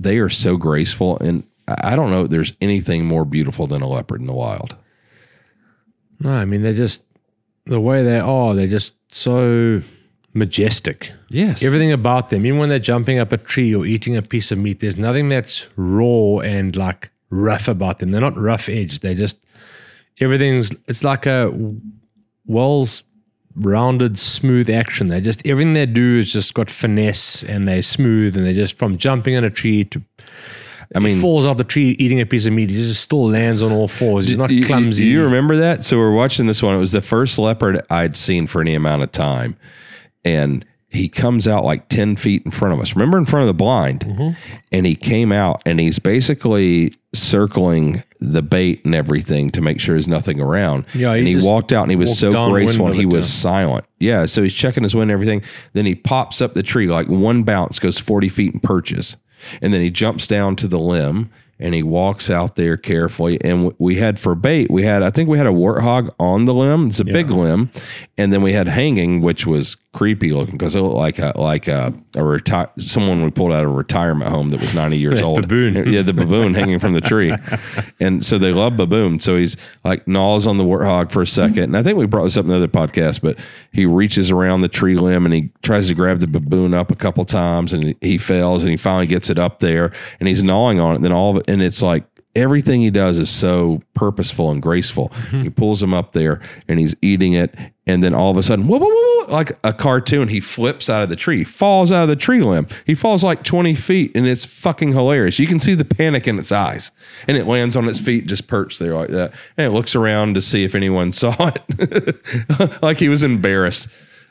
they are so graceful. And I don't know, if there's anything more beautiful than a leopard in the wild. No, I mean they're just the way they are. They're just so majestic. Yes. Everything about them, even when they're jumping up a tree or eating a piece of meat, there's nothing that's raw and like rough about them. They're not rough edged. They're just everything's. It's like a Wells rounded, smooth action. They just everything they do is just got finesse and they're smooth and they're just from jumping on a tree to. I mean, he falls off the tree eating a piece of meat. He just still lands on all fours. He's not clumsy. You, remember that? So we're watching this one. It was the first leopard I'd seen for any amount of time. And he comes out like 10 feet in front of us. Remember in front of the blind? Mm-hmm. And he came out and he's basically circling the bait and everything to make sure there's nothing around. Yeah, he and he walked out and he was so graceful and he was yeah. silent. Yeah. So he's checking his wind and everything. Then he pops up the tree like one bounce, goes 40 feet and perches. And then he jumps down to the limb and he walks out there carefully. And we had for bait, we had, I think we had a warthog on the limb. It's a big limb. And then we had hanging, which was creepy looking because it looked like a, like a, a retire, someone we pulled out of a retirement home that was 90 years old. baboon. Yeah, the baboon hanging from the tree. And so they love baboon. So he's like gnaws on the warthog for a second. And I think we brought this up in the other podcast, but he reaches around the tree limb and he tries to grab the baboon up a couple times and he fails and he finally gets it up there and he's gnawing on it. And then all of it, and it's like everything he does is so purposeful and graceful. Mm-hmm. He pulls him up there and he's eating it. And then all of a sudden, whoa, whoa, whoa, whoa, like a cartoon, he flips out of the tree, falls out of the tree limb. He falls like 20 feet and it's fucking hilarious. You can see the panic in its eyes and it lands on its feet, just perched there like that. And it looks around to see if anyone saw it. like he was embarrassed.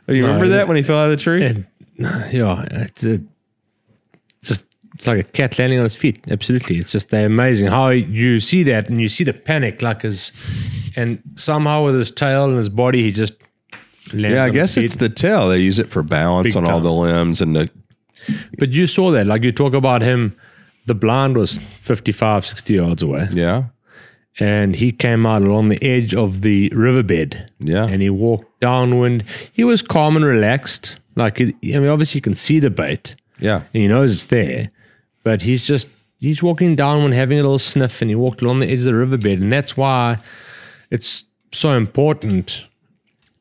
You remember that when he fell out of the tree? Yeah, it's a, just it's like a cat landing on its feet. Absolutely, it's just they're amazing how you see that and you see the panic, like his, and somehow with his tail and his body, he just lands. yeah, I guess it's the tail. They use it for balance Big on all the limbs and the But you saw that, like you talk about him. The blind was 55, 60 yards away, yeah. and he came out along the edge of the riverbed. Yeah. and he walked downwind. He was calm and relaxed. Like, I mean, obviously, you can see the bait. Yeah. and he knows it's there, but he's just he's walking down and having a little sniff, and he walked along the edge of the riverbed, and that's why it's so important.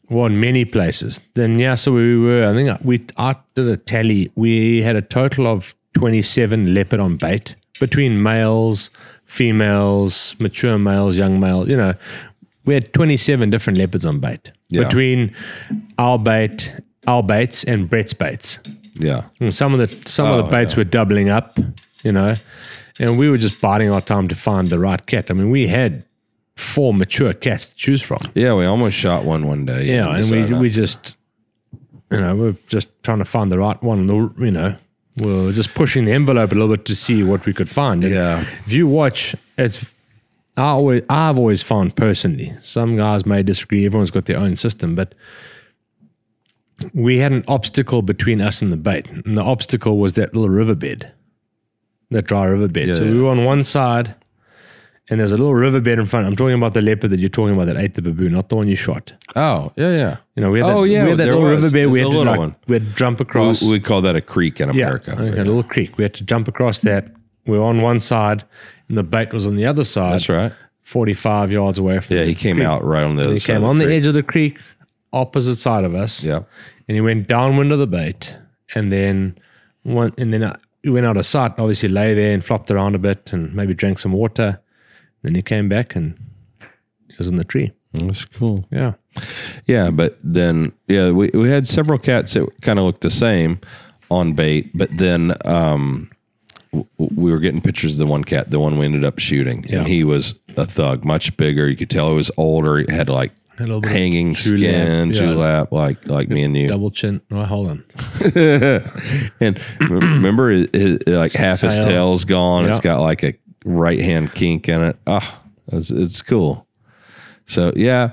Well, in many places. Then yeah, so we were. I think we I did a tally. We had a total of twenty seven leopard on bait between males, females, mature males, young males. You know, we had twenty seven different leopards on bait Yeah. between our bait, our baits, and Brett's baits. Yeah. And some of the some of Oh, the baits were doubling up, you know, and we were just biding our time to find the right cat. I mean, we had four mature cats to choose from. Yeah, we almost shot one one day. Yeah, and we we just, you know, we're just trying to find the right one. The you know, we're just pushing the envelope a little bit to see what we could find. And Yeah. if you watch, it's. I always, I've always found personally, some guys may disagree. Everyone's got their own system, but we had an obstacle between us and the bait, and the obstacle was that little riverbed, that dry riverbed. Yeah, so yeah. we were on one side, and there's a little riverbed in front. I'm talking about the leopard that you're talking about that ate the baboon, not the one you shot. Oh, yeah, yeah. You know, we had Oh, that, yeah, we had that little was. riverbed. We had to like, we had to jump across. We, we call that a creek in yeah, America. okay, a little creek. We had to jump across that. We were on one side, and the bait was on the other side. That's right. 45 yards away from Yeah, the he came creek. out right on the other He came of on the edge of the creek, opposite side of us. Yeah. and he went downwind of the bait, and then one, and then uh, he went out of sight. Obviously, lay there and flopped around a bit, and maybe drank some water. Then he came back, and he was in the tree. That's cool. Yeah, Yeah, but then yeah, we, we had several cats that kind of looked the same on bait, but then um, we were getting pictures of the one cat, the one we ended up shooting, Yeah. and he was a thug, much bigger. You could tell he was older. He had like a little bit hanging skin, yeah. like like me and you. double chin. Oh, hold on. and remember, it, it- like half his Tail. tail's gone. It's got like a right hand kink in it. Ah, it's, it's cool. So yeah,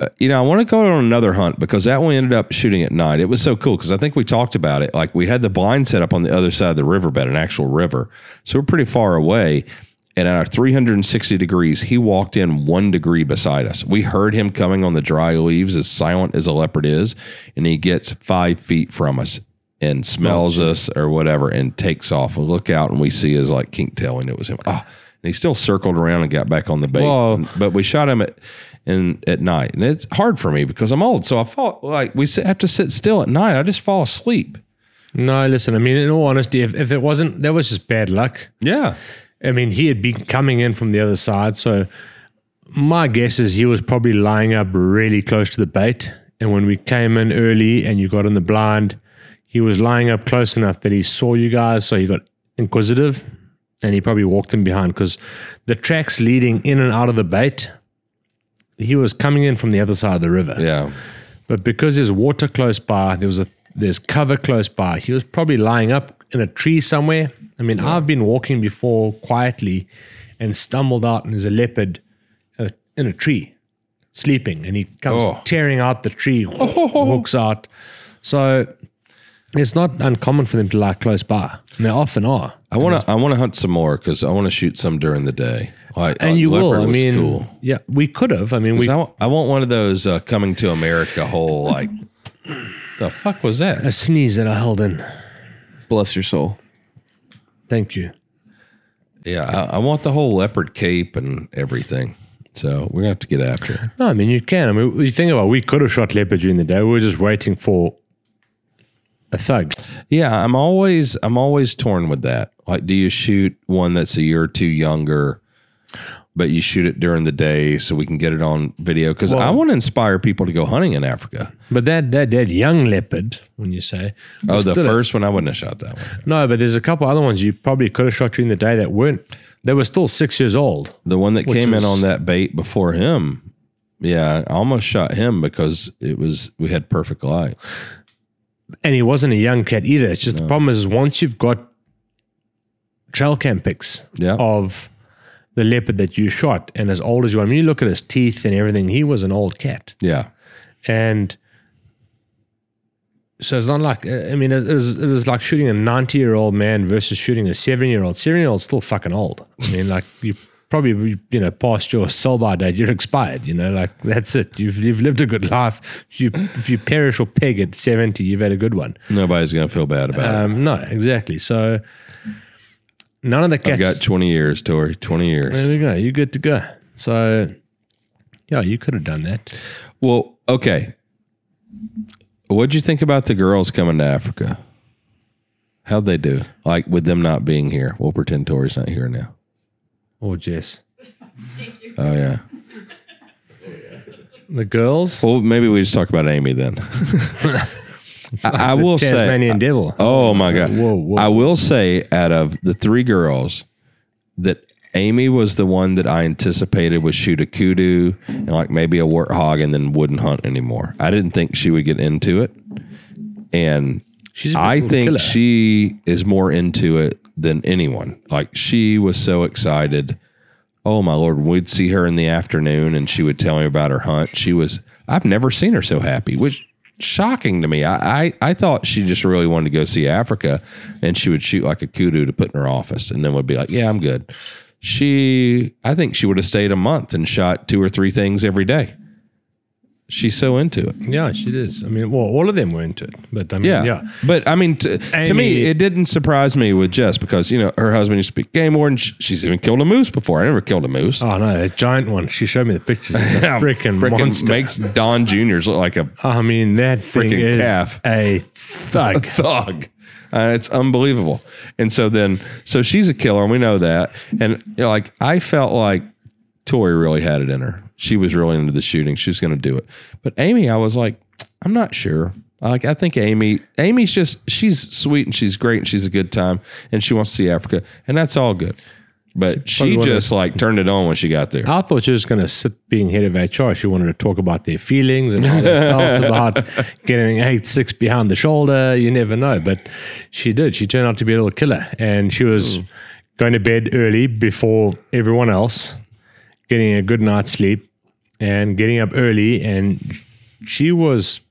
uh, you know, I want to go on another hunt because that one ended up shooting at night. It was so cool because I think we talked about it. Like we had the blind set up on the other side of the riverbed, an actual river, so we're pretty far away. And at our 360 degrees, he walked in one degree beside us. We heard him coming on the dry leaves, as silent as a leopard is, and he gets five feet from us and smells us or whatever and takes off. We look out and we see his like kink tail, and it was him. Ah, and he still circled around and got back on the bait. Whoa. But we shot him at in at night, and it's hard for me because I'm old. So I fall like we have to sit still at night. I just fall asleep. No, listen. I mean, in all honesty, if, if it wasn't, that was just bad luck. Yeah, I mean, he had been coming in from the other side, so my guess is he was probably lying up really close to the bait. And when we came in early and you got in the blind, he was lying up close enough that he saw you guys, so he got inquisitive, and he probably walked in behind because the tracks leading in and out of the bait. He was coming in from the other side of the river. yeah. But because there's water close by, there was a there's cover close by. He was probably lying up in a tree somewhere. I mean, I've been walking before quietly and stumbled out, and there's a leopard uh, in a tree sleeping, and he comes Oh. tearing out the tree, hooks out. So it's not uncommon for them to lie close by, and they often are. I want to I want to hunt some more because I want to shoot some during the day. Like, And like you will. leopard I mean, cool. yeah, we could have. I mean, we 'Cause I, want, I want one of those uh, coming to America whole like. the fuck was that? a sneeze that I held in. Bless your soul. Thank you. Yeah, I, I want the whole leopard cape and everything. So we're gonna have to get after it. No, I mean you can. I mean, you think about, it, we could have shot leopard during the day. We were just waiting for a thug. Yeah, I'm always I'm always torn with that. Like, do you shoot one that's a year or two younger, but you shoot it during the day so we can get it on video? Because I want to inspire people to go hunting in Africa. But that that that young leopard, when you say, Oh, the still a- first one I wouldn't have shot that one. no, but there's a couple other ones you probably could have shot during the day that weren't. They were still six years old. The one that came was- in on that bait before him. Yeah, I almost shot him because it was we had perfect light. and he wasn't a young cat either. It's just the problem is once you've got trail cam pics Yeah. of the leopard that you shot, and as old as you are, I mean, you look at his teeth and everything. He was an old cat, Yeah. and so it's not like I mean, it was, it was like shooting a ninety year old man versus shooting a seven year old. Seven year old's still fucking old. I mean, like you. Probably you know past your sell by date, you're expired. You know, like that's it. You've you've lived a good life. If you if you perish or peg at seventy, you've had a good one. Nobody's gonna feel bad about it. Um, no, exactly. So none of the I've got 20 years, Tori. 20 years. there we go. You're good to go. So yeah, you could have done that. Well, okay. What'd you think about the girls coming to Africa? How'd they do? Like with them not being here. We'll pretend Tori's not here now. Or Jess, Oh yeah. the girls, Well, maybe we just talk about Amy then. I, I will say. Tasmanian devil. Oh my god. Whoa, whoa. I will say, out of the three girls, that Amy was the one that I anticipated would shoot a kudu and like maybe a warthog and then wouldn't hunt anymore. I didn't think she would get into it, and She's I think killer. she is more into it than anyone. Like she was so excited. Oh my lord! We'd see her in the afternoon, and she would tell me about her hunt. She was. I've never seen her so happy, which shocking to me. I, I I thought she just really wanted to go see Africa, and she would shoot like a kudu to put in her office, and then would be like, "Yeah, I'm good." She, I think she would have stayed a month and shot two or three things every day. She's so into it. Yeah, she is. I mean, well, all of them were into it, but I mean, Yeah. yeah. But I mean, t- to me, it didn't surprise me with Jess because, you know, her husband used to be game warden. Sh- She's even killed a moose before. I never killed a moose. Oh no, a giant one. She showed me the pictures. It's a freaking Frickin' monster. makes Don Juniors look like a I mean, that thing Freaking is calf. a thug. thug. Uh, it's unbelievable. And so then, so she's a killer, and we know that. And you know, like, I felt like Tori really had it in her. She was really into the shooting. She was going to do it. But Amy, I was like, I'm not sure. Like, I think Amy, Amy's just, she's sweet and she's great and she's a good time and she wants to see Africa, and that's all good. But she of just like turned it on when she got there. I thought she was going to sit being head of HR. She wanted to talk about their feelings and how they felt about getting eight six behind the shoulder. You never know, but she did. She turned out to be a little killer, and she was hmm. going to bed early before everyone else, getting a good night's sleep, and getting up early. And she was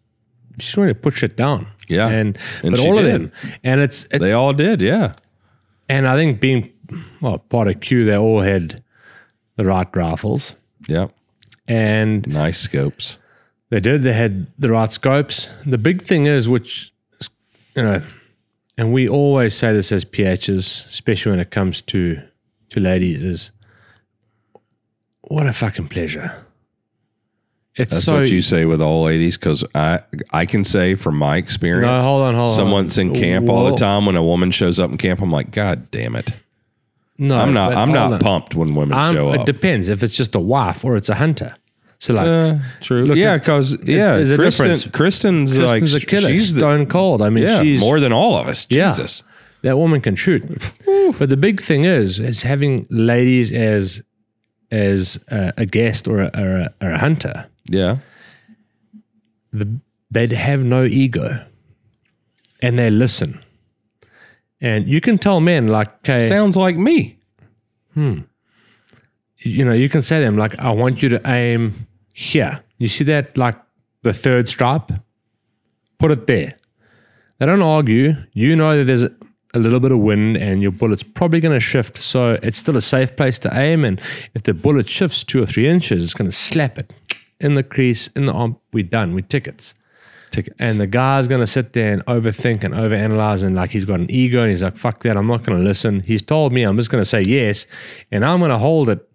she wanted to put it down. Yeah. and, And but all of them, and it's it's They all did, yeah. and I think being well part of Q, they all had the right rifles. Yeah, And Nice scopes. they did. They had the right scopes. The big thing is, which, you know, and we always say this as PHs, especially when it comes to to ladies, is what a fucking pleasure It's That's so what you say with all ladies, because I I can say from my experience. No, hold on, hold on. Someone's in camp all the time. When a woman shows up in camp, I'm like, God damn it! no. I'm not I'm not on. pumped when women I'm- show up. It depends if it's just a wife or it's a hunter. So like, Uh, true. Look yeah, because yeah, there's a Kristen, difference. Kristen's, like Kristen's a killer. she's stone cold. I mean, yeah she's more than all of us. Yeah. Jesus. that woman can shoot. but the big thing is, is having ladies as as a, a guest or a, or a, or a hunter. Yeah. They'd have no ego, and they listen. And you can tell men like, okay, Sounds like me. Hmm. You know, you can say to them like, I want you to aim here. You see that like the third stripe? Put it there. They don't argue. You know that there's a, little bit of wind and your bullet's probably going to shift. So it's still a safe place to aim. And if the bullet shifts two or three inches, it's going to slap it in the crease, in the arm. We're done. We're tickets. Tickets. And the guy's going to sit there and overthink and overanalyze and like he's got an ego and he's like, fuck that, I'm not going to listen. He's told me I'm just going to say yes and I'm going to hold it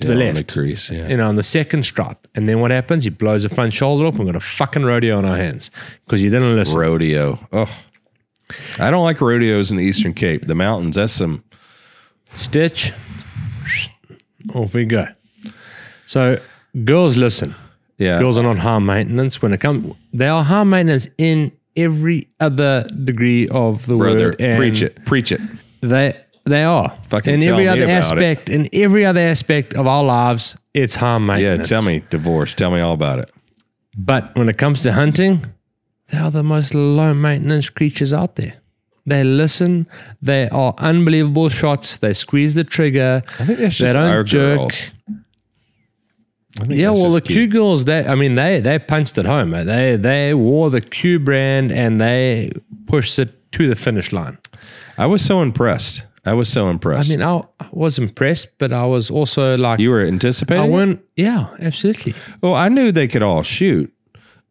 to the Yeah, on left, crease. Yeah. you know, on the second stripe. And then what happens? He blows the front shoulder off. We've got a fucking rodeo on our hands because you didn't listen. Rodeo. Oh. I don't like rodeos in the Eastern Cape. The mountains, that's some Stitch. Off we go. So girls listen. yeah. Girls are not harm maintenance when it comes. They are harm maintenance in every other degree of the brother. word. and Preach it. Preach it. They they are. Fucking in tell every me other about it. aspect, in every other aspect of our lives, it's harm maintenance. Yeah, tell me divorce. Tell me all about it. But when it comes to hunting, they are the most low maintenance creatures out there. They listen. They are unbelievable shots. They squeeze the trigger. I think that's they just don't our jerk. girls. Yeah, well, the just Q girls, they, I mean, they they punched it home. They they wore the Q brand and they pushed it to the finish line. I was so impressed. I was so impressed. I mean, I, I was impressed, but I was also like, you were anticipating. I went, yeah, absolutely. Well, I knew they could all shoot,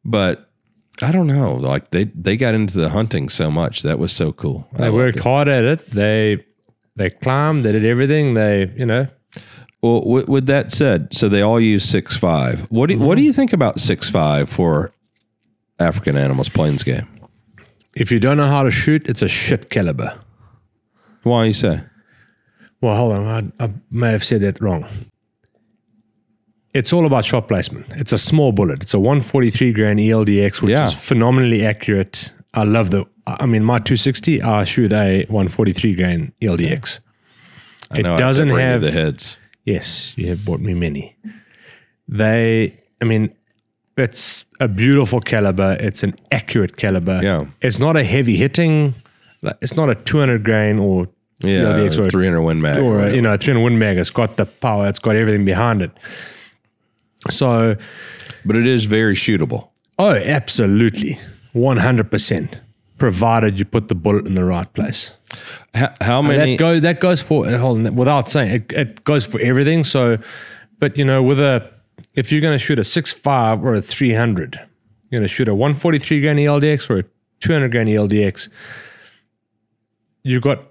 but I don't know. Like they they got into the hunting so much. That was so cool. They loved worked it. hard at it. They they climbed. They did everything. They, you know, Well, with, with that said, so they all use six five. What do what do you think about six five for African animals plains game? if you don't know how to shoot, it's a shit caliber. Why you say? Well, hold on. I, I may have said that wrong. It's all about shot placement. It's a small bullet. It's a 143 grain ELDX, which Yeah. is phenomenally accurate. I love the. I mean, my 260, I shoot a 143 grain ELDX. I It doesn't have- the heads. Yes, you have bought me many. They, I mean, it's a beautiful caliber. It's an accurate caliber. Yeah. It's not a heavy hitting. like, It's not a 200 grain or Yeah, ELDX or, three hundred win mag. or a, you know, 300 Win Mag. It's got the power. It's got everything behind it. So, but it is very shootable. oh, absolutely, 100%. Provided you put the bullet in the right place. How, how many? that goes that goes for hold on, without saying it, it goes for everything. So, but you know, with a if you're going to shoot a six five or a three hundred, you're going to shoot a one forty three grain ELDX or a two hundred grain ELDX. You've got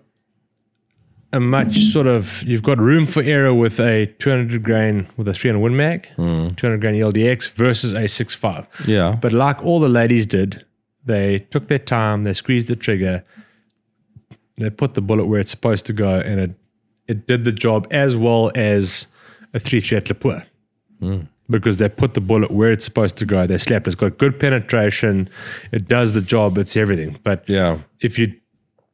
a much sort of you've got room for error with a 200 grain with a 300 Win Mag, hmm. 200 grain LDX versus a 65. yeah, But like all the ladies did, they took their time, they squeezed the trigger, they put the bullet where it's supposed to go, and it it did the job as well as a three threat Lepore. Hmm. Because they put the bullet where it's supposed to go. They slapped. It's got good penetration. It does the job. It's everything. But yeah. if you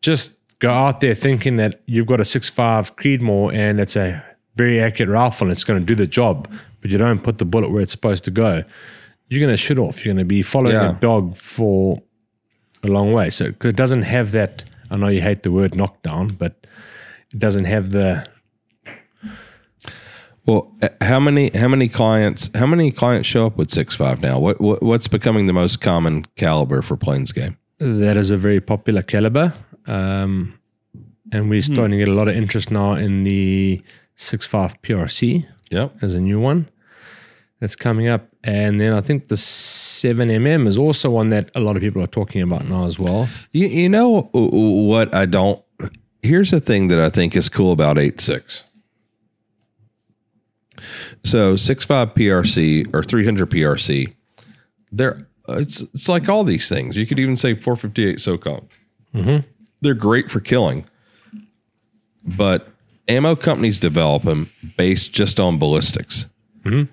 just go out there thinking that you've got a 6.5 Creedmoor and it's a very accurate rifle and it's going to do the job, but you don't put the bullet where it's supposed to go, you're going to shoot off. You're going to be following Yeah. a dog for a long way. So it doesn't have that. I know you hate the word knockdown, but it doesn't have the. Well, uh, how many how many clients how many clients show up with six five now? What, what what's becoming the most common caliber for plains game? That is a very popular caliber. Um, and we're starting to get a lot of interest now in the 6.5 PRC. Yep. as a new one that's coming up. And then I think the 7mm is also one that a lot of people are talking about now as well. You, you know what I don't. Here's the thing that I think is cool about eight six. So 6.5 PRC or 300 PRC, they're it's it's like all these things. You could even say 458 SOCOM. They're great for killing, but ammo companies develop them based just on ballistics, mm-hmm.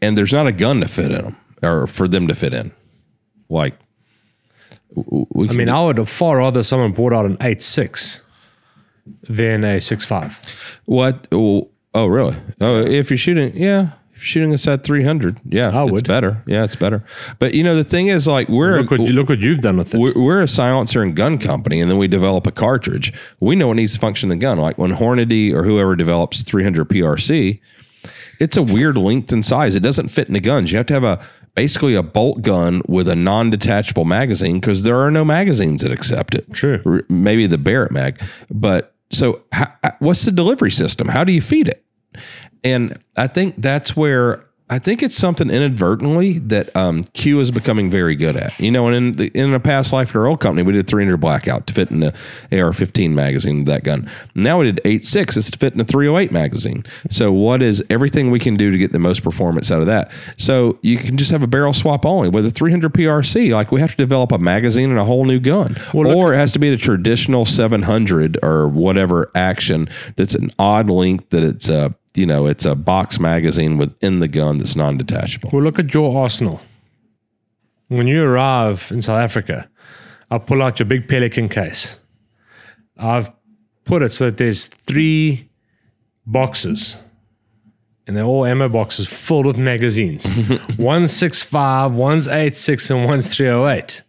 and there's not a gun to fit in them or for them to fit in. Like, I mean, do- I would have far rather someone brought out an eight six than a six five. what? Oh, oh, really? Oh, if you're shooting, yeah. Shooting a at 300, yeah, I it's better. Yeah, it's better. But you know, the thing is, like, we're Look what you look what you've done with it. we're, we're a silencer and gun company, and then we develop a cartridge. We know what needs to function in the gun. Like when Hornady or whoever develops 300 PRC, it's a weird length and size. It doesn't fit in the guns. You have to have a basically a bolt gun with a non-detachable magazine because there are no magazines that accept it. True. R- Maybe the Barrett mag, but so how, what's the delivery system? How do you feed it? And I think that's where I think it's something inadvertently that um, Q is becoming very good at. You know, and in the, in a past life at our old company, we did 300 blackout to fit in the AR-15 magazine of that gun. Now we did 8.6. It's to fit in a 308 magazine. So what is everything we can do to get the most performance out of that? So you can just have a barrel swap only with a 300 PRC. Like we have to develop a magazine and a whole new gun, or it has to be a traditional 700 or whatever action that's an odd length that it's a you know it's a box magazine within the gun that's non-detachable. Well, look at your arsenal. When you arrive in South Africa, I'll pull out your big Pelican case. I've put it so that there's three boxes, and they're all ammo boxes filled with magazines. one's 6.5, one's 8.6, and one's 308.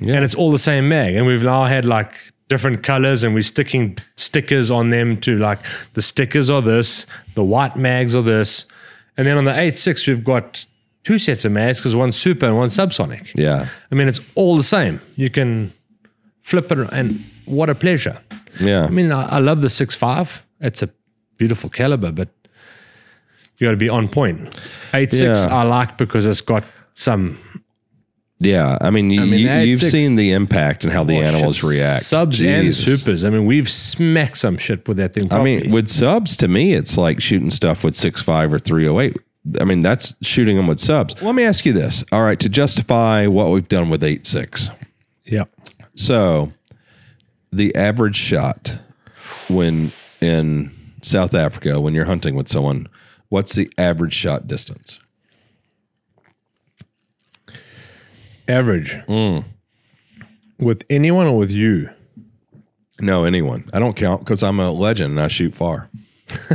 And it's all the same mag. And we've now had like different colors, and we're sticking stickers on them to like the stickers are this, the white mags are this. And then on the 8.6, we've got two sets of mags because one's super and one's subsonic. Yeah, I mean, it's all the same. You can flip it, and what a pleasure. yeah, I mean, I, I love the 6.5. It's a beautiful caliber, but you got to be on point. 8.6 Yeah. I like because it's got some yeah. I mean, you, mean, you, that you've 8.6 seen the impact and how the animals shit, react. Subs and supers. I mean, we've smacked some shit with that thing. I mean, with subs, to me, it's like shooting stuff with six five or three oh eight. I mean, that's shooting them with subs. Let me ask you this. All right, to justify what we've done with eight six. yeah. So, the average shot when in South Africa when you're hunting with someone, what's the average shot distance? Average. Mm. With anyone or with you? No, anyone. I don't count because I'm a legend and I shoot far.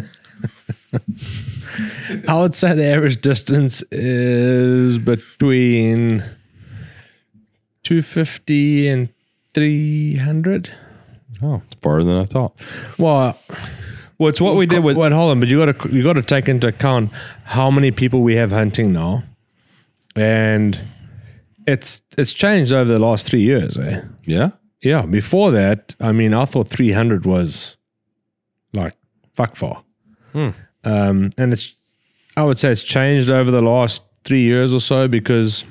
I would say the average distance is between 250 and 300. Oh, it's farther than I thought. Well, Well, it's what we did with wait, hold on, but you got to you got to take into account how many people we have hunting now, and it's it's changed over the last three years. Eh? yeah. Yeah, before that, I mean, I thought 300 was like fuck far. Um, and it's, I would say it's changed over the last three years or so because,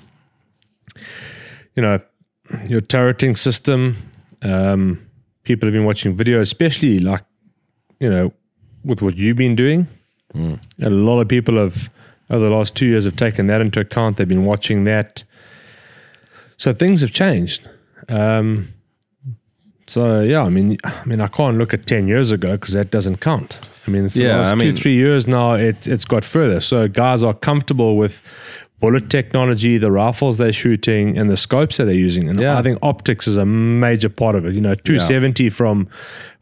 you know, your turreting system, um, people have been watching video, especially like, you know, with what you've been doing. And a lot of people have, over the last two years, have taken that into account. They've been watching that. So things have changed. Um, so yeah, I mean, I mean, I can't look at ten years ago because that doesn't count. I mean, it's the Yeah, last I two, mean- three years now. It it's got further. So guys are comfortable with bullet technology, the rifles they're shooting, and the scopes that they're using. And Yeah. I think optics is a major part of it. You know, two seventy from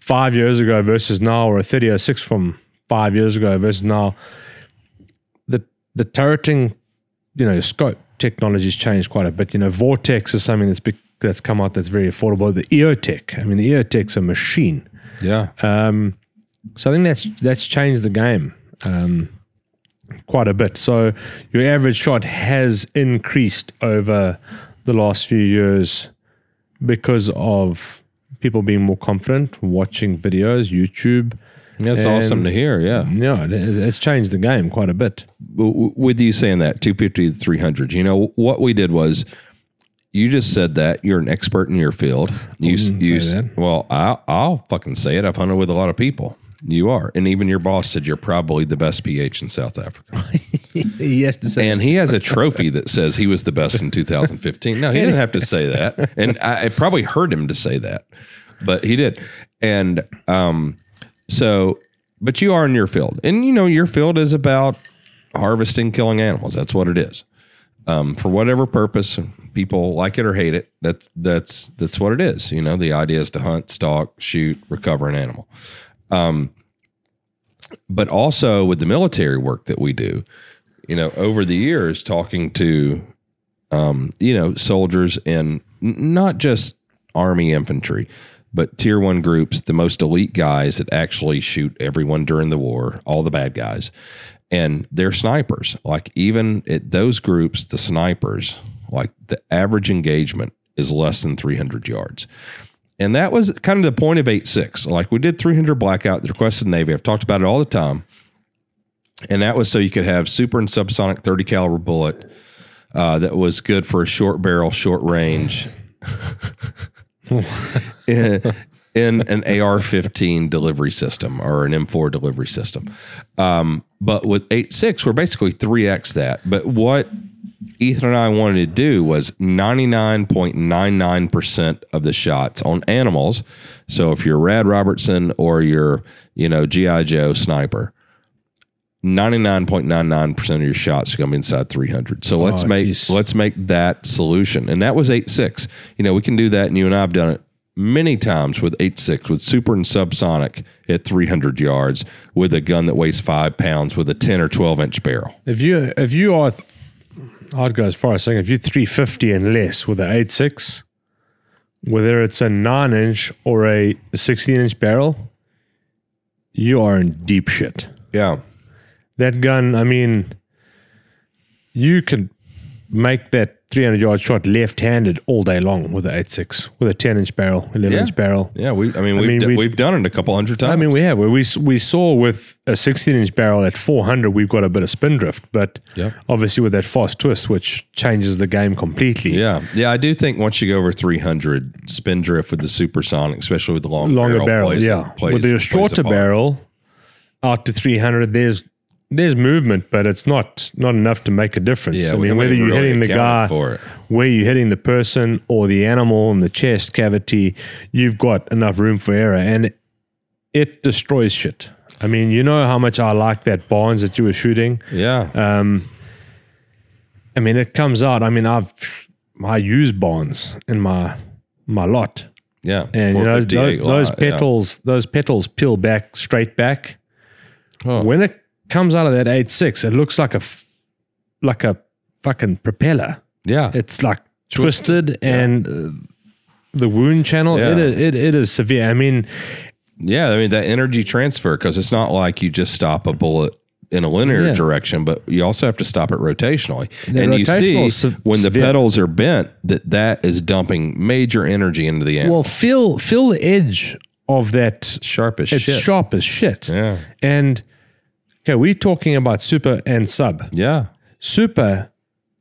five years ago versus now, or a thirty oh six from five years ago versus now. The the turreting you know, scope technology's changed quite a bit. You know, Vortex is something that's big, that's come out that's very affordable. The EOTech, I mean, the EOTech's a machine. Yeah. Um, so I think that's that's changed the game um, quite a bit. So your average shot has increased over the last few years because of people being more confident, watching videos, YouTube. That's And- awesome to hear. Yeah. Yeah, it, it's changed the game quite a bit. w- w- with you saying that 250 to 300 you know what we did was you just said that you're an expert in your field you s- you say well I'll, I'll fucking say it i've hunted with a lot of people You are. And even your boss said you're probably the best PH in South Africa. he has to say. And he has a trophy that says he was the best in 2015. No, he didn't have to say that. And I, I probably heard him to say that, but he did. And um, so, but you are in your field. And, you know, your field is about harvesting, killing animals. That's what it is. Um, for whatever purpose, people like it or hate it. That's that's that's what it is. You know, the idea is to hunt, stalk, shoot, recover an animal. Um, but also with the military work that we do, you know, over the years, talking to, um, you know, soldiers and not just Army infantry, but tier one groups, the most elite guys that actually shoot everyone during the war, all the bad guys. And they're snipers. Like, even at those groups, the snipers, like the average engagement is less than 300 yards. And that was kind of the point of 8 6. Like, we did 300 blackout, the requested Navy. I've talked about it all the time and that was so you could have super and subsonic 30 caliber bullet uh, that was good for a short barrel, short range, in, in an AR-15 delivery system or an M4 delivery system. Um, but with 8.6, we're basically 3x that. But what Ethan and I wanted to do was 99.99% of the shots on animals. So if you're Rad Robertson or you're, you know, G.I. Joe sniper, 99.99% of your shots are going to be inside 300. So oh, let's Oh, make geez. let's make that solution. And that was 8.6. You know, we can do that and you and I have done it many times with 8.6 with super and subsonic at 300 yards with a gun that weighs 5 pounds with a 10 or 12 inch barrel. if you if you are, I'd go as far as saying if you're 350 and less with an 8.6, whether it's a 9 inch or a 16 inch barrel, you are in deep shit. Yeah. That gun, I mean, you could make that 300 yard shot left handed all day long with an 8.6, with a 10 inch barrel, 11 Yeah. inch barrel. Yeah, we I mean we've mean, d- we- we've done it a couple hundred times. I mean, we have. We we saw with a 16 inch barrel at 400, we've got a bit of spin drift, but Yeah. obviously with that fast twist, which changes the game completely. yeah, yeah, I do think once you go over 300, spin drift with the supersonic, especially with the long longer barrel, barrel, plays- yeah. plays- with a shorter barrel out to 300, there's there's movement, but it's not not enough to make a difference. Yeah, I mean, whether you're really hitting the guy, where you're hitting the person or the animal in the chest cavity, you've got enough room for error, and it destroys shit. I mean, you know how much I like that Barnes that you were shooting. Yeah, Um, I mean, it comes out. I mean, I've I use Barnes in my my lot, yeah, and you know, those, those, lot, yeah. petals, those petals peel back straight back. Oh. When it comes out of that eight six, it looks like a like a fucking propeller. Yeah, It's like twisted and uh, the wound channel. Yeah. It, is, it it is severe. I mean, Yeah, I mean that energy transfer because it's not like you just stop a bullet in a linear Yeah. direction, but you also have to stop it rotationally. The and you see se- when the severe. petals are bent that that is dumping major energy into the animal. well, feel feel the edge of that. sharp as It's shit. sharp as shit. Yeah, And okay, we're talking about super and sub. yeah, Super,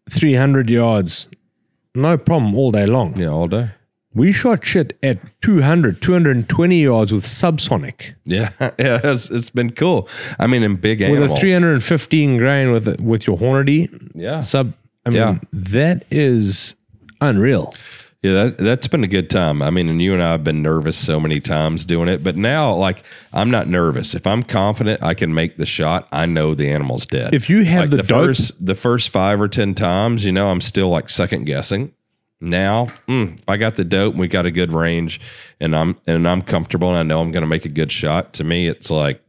300 yards, no problem all day long. yeah, all day. We shot shit at 200, 220 yards with subsonic. Yeah, yeah, it's, it's been cool. I mean, in big animals. With a 315 grain with with your Hornady yeah, sub. I mean, Yeah. that is unreal. Yeah, that, that's been a good time. I mean, and you and I have been nervous so many times doing it, but now, like, I'm not nervous. If I'm confident I can make the shot, I know the animal's dead. If you have like the the dope- first, the first five or ten times, you know, I'm still like second guessing. Now, mm, if I got the dope, and we got a good range, and I'm and I'm comfortable, and I know I'm going to make a good shot. To me, it's like,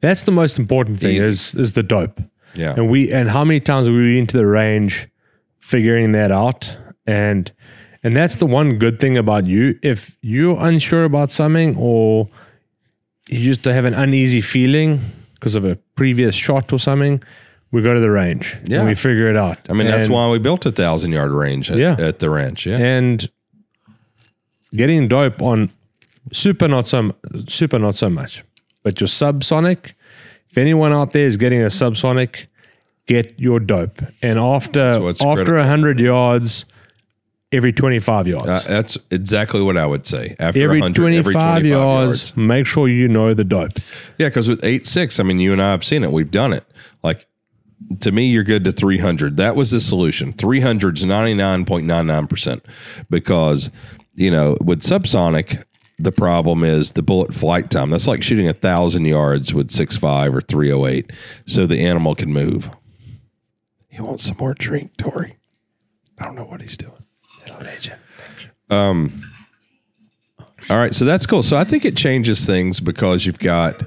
That's the most important thing Easy. is is the dope. yeah, And we and how many times we been to the range figuring that out? And and that's the one good thing about you. If you're unsure about something or you just to have an uneasy feeling because of a previous shot or something, we go to the range Yeah. and we figure it out. I mean, that's why we built a thousand yard range at, Yeah. at the ranch. Yeah, and getting dope on super not so super not so much but your subsonic if anyone out there is getting a subsonic get your dope and after what's after. 100 yards every 25 yards. Uh, that's exactly what I would say. After every, 100, 25 every 25 yards, make sure you know the dope. Yeah, because with eight six, I mean, you and I have seen it. We've done it. Like to me, you're good to three hundred. That was the solution. Three hundred is ninety nine point nine nine percent because you know with subsonic. The problem is the bullet flight time. That's like shooting a thousand yards with six five or three oh eight, so the animal can move. He wants some more drink, Tori. I don't know what he's doing. Um. All right, so that's cool. So I think it changes things because you've got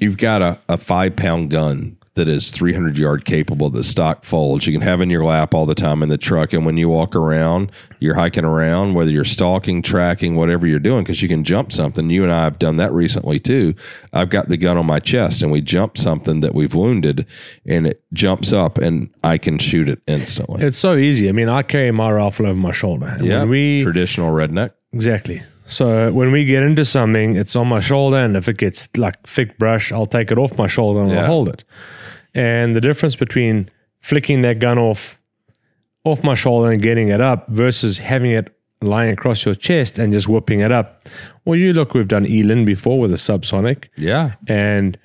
you've got a, a five pound gun that is 300 yard capable that stock folds you can have in your lap all the time in the truck and when you walk around you're hiking around whether you're stalking tracking whatever you're doing because you can jump something you and i have done that recently too i've got the gun on my chest and we jump something that we've wounded and it jumps up and i can shoot it instantly It's so easy. I mean, I carry my rifle over my shoulder. Yeah we traditional redneck Exactly. So when we get into something, it's on my shoulder, and if it gets like thick brush, I'll take it off my shoulder and Yeah. I'll hold it. And the difference between flicking that gun off off my shoulder and getting it up versus having it lying across your chest and just whipping it up. Well, you look, we've done eland before with a subsonic yeah and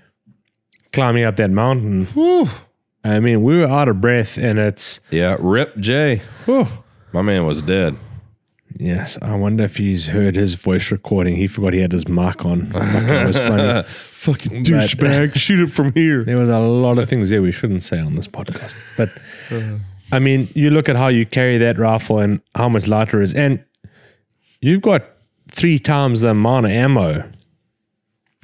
climbing up that mountain. I mean, we were out of breath, and it's yeah rip jay Whew. my man was dead Yes, I wonder if he's heard his voice recording. He forgot he had his mic on. That was funny. fucking douchebag. shoot it from here There was a lot of things there we shouldn't say on this podcast. But uh-huh. I mean, you look at how you carry that rifle and how much lighter it is, and you've got three times the amount of ammo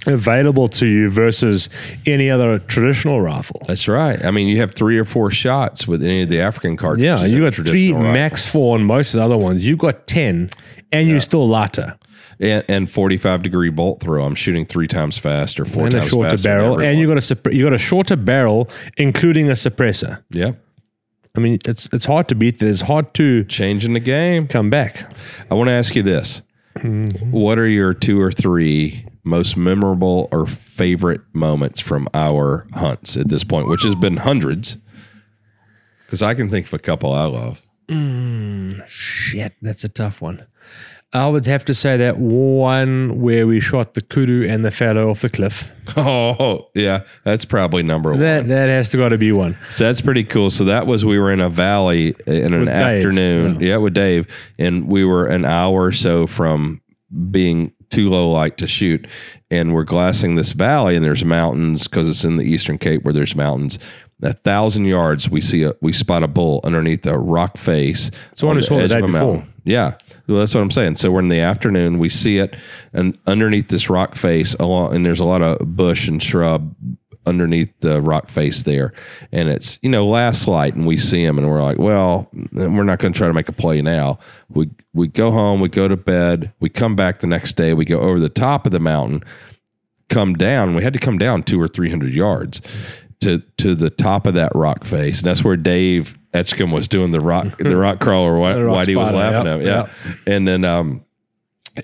available to you versus any other traditional rifle. That's right. I mean, you have three or four shots with any of the African cartridges. Yeah, you got three traditional rifle. max four on most of the other ones. You got ten, and you're still lighter. And, and forty-five degree bolt throw. I'm shooting three times faster, four and a times shorter faster barrel, and you got a supp- you got a shorter barrel, including a suppressor. yeah, I mean, it's it's hard to beat. It's hard to changing the game. come back. I want to ask you this: What are your two or three most memorable or favorite moments from our hunts at this point, which has been hundreds? Because I can think of a couple I love. Mm, shit, that's a tough one. I would have to say that one where we shot the kudu and the fallow off the cliff. Oh, yeah, that's probably number That one. that has to got to be one. So that's pretty cool. So that was we were in a valley uh, in an With Dave, afternoon, yeah. with Dave, and we were an hour or so from being too low light to shoot, and we're glassing this valley, and there's mountains because it's in the Eastern Cape where there's mountains. A thousand yards, we see a we spot a bull underneath a rock face. So one on saw the edge day of a before. Yeah. Well, that's what I'm saying. So we're in the afternoon. We see it, and underneath this rock face, along, and there's a lot of bush and shrub underneath the rock face there, and it's you know last light, and we see him, and we're like, well, we're not going to try to make a play now. We we go home, we go to bed, we come back the next day, we go over the top of the mountain, come down. We had to come down two or three hundred yards to to the top of that rock face. And that's where Dave Etchcombe was doing the rock the rock crawler. Why, rock Whitey was laughing yep, at him. Yeah. And then um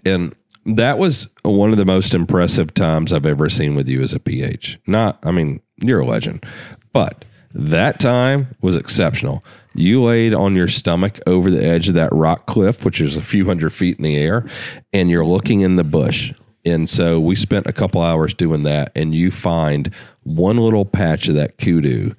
and that was one of the most impressive times I've ever seen with you as a PH. Not I mean, you're a legend. But that time was exceptional. You laid on your stomach over the edge of that rock cliff, which is a few hundred feet in the air, and you're looking in the bush. And so we spent a couple hours doing that, and you find one little patch of that kudu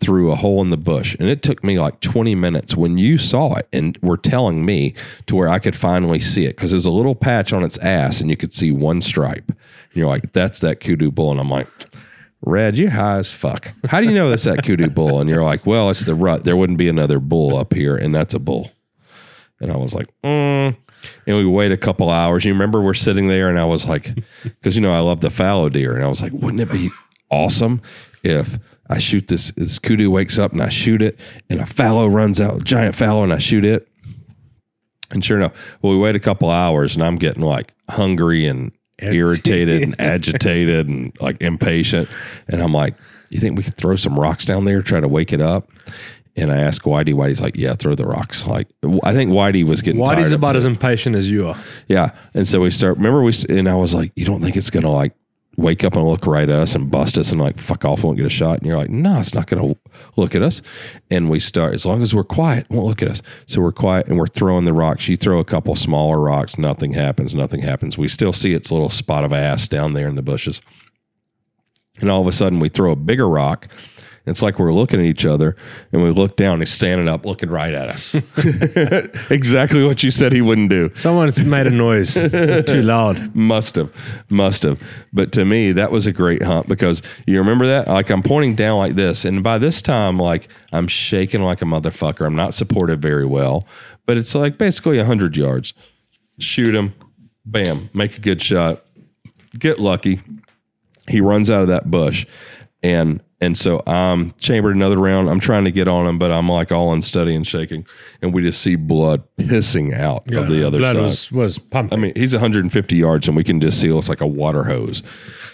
through a hole in the bush. And it took me like 20 minutes when you saw it and were telling me to where I could finally see it because there's a little patch on its ass and you could see one stripe. And you're like, that's that kudu bull. And I'm like, Red, you high as fuck. How do you know that's that kudu bull? And you're like, well, it's the rut. There wouldn't be another bull up here, and that's a bull. And I was like, mm. and we wait a couple hours. You remember we're sitting there, and I was like, because you know I love the fallow deer, and I was like, wouldn't it be awesome if I shoot this? This kudu wakes up and I shoot it, and a fallow runs out, giant fallow, and I shoot it. And sure enough, well, we wait a couple hours, and I'm getting like hungry and irritated and agitated and like impatient. And I'm like, you think we could throw some rocks down there, try to wake it up? And I ask Whitey. Whitey's like, yeah, throw the rocks. Like, I think Whitey was getting. Whitey's about as impatient as you are. Yeah. And so we start, remember we, and I was like, you don't think it's going to like wake up and look right at us and bust us and like fuck off, won't get a shot. And you're like, no, it's not going to look at us. And we start as long as we're quiet, won't look at us. So we're quiet and we're throwing the rocks. You throw a couple smaller rocks, nothing happens. Nothing happens. We still see its little spot of ass down there in the bushes. And all of a sudden, we throw a bigger rock. It's like we're looking at each other, and we look down. He's standing up, looking right at us. exactly what you said he wouldn't do. Someone's made a noise too loud. Must have, must have. But to me, that was a great hunt because you remember that. Like I'm pointing down like this, and by this time, like I'm shaking like a motherfucker. I'm not supported very well, but it's like basically hundred yards. Shoot him, bam, make a good shot, get lucky. He runs out of that bush, and and so I'm chambered another round. I'm trying to get on him, but I'm like all unsteady and shaking, and we just see blood pissing out of the other Blood side. was, was pumping. I mean, he's 150 yards, and we can just see it's like a water hose.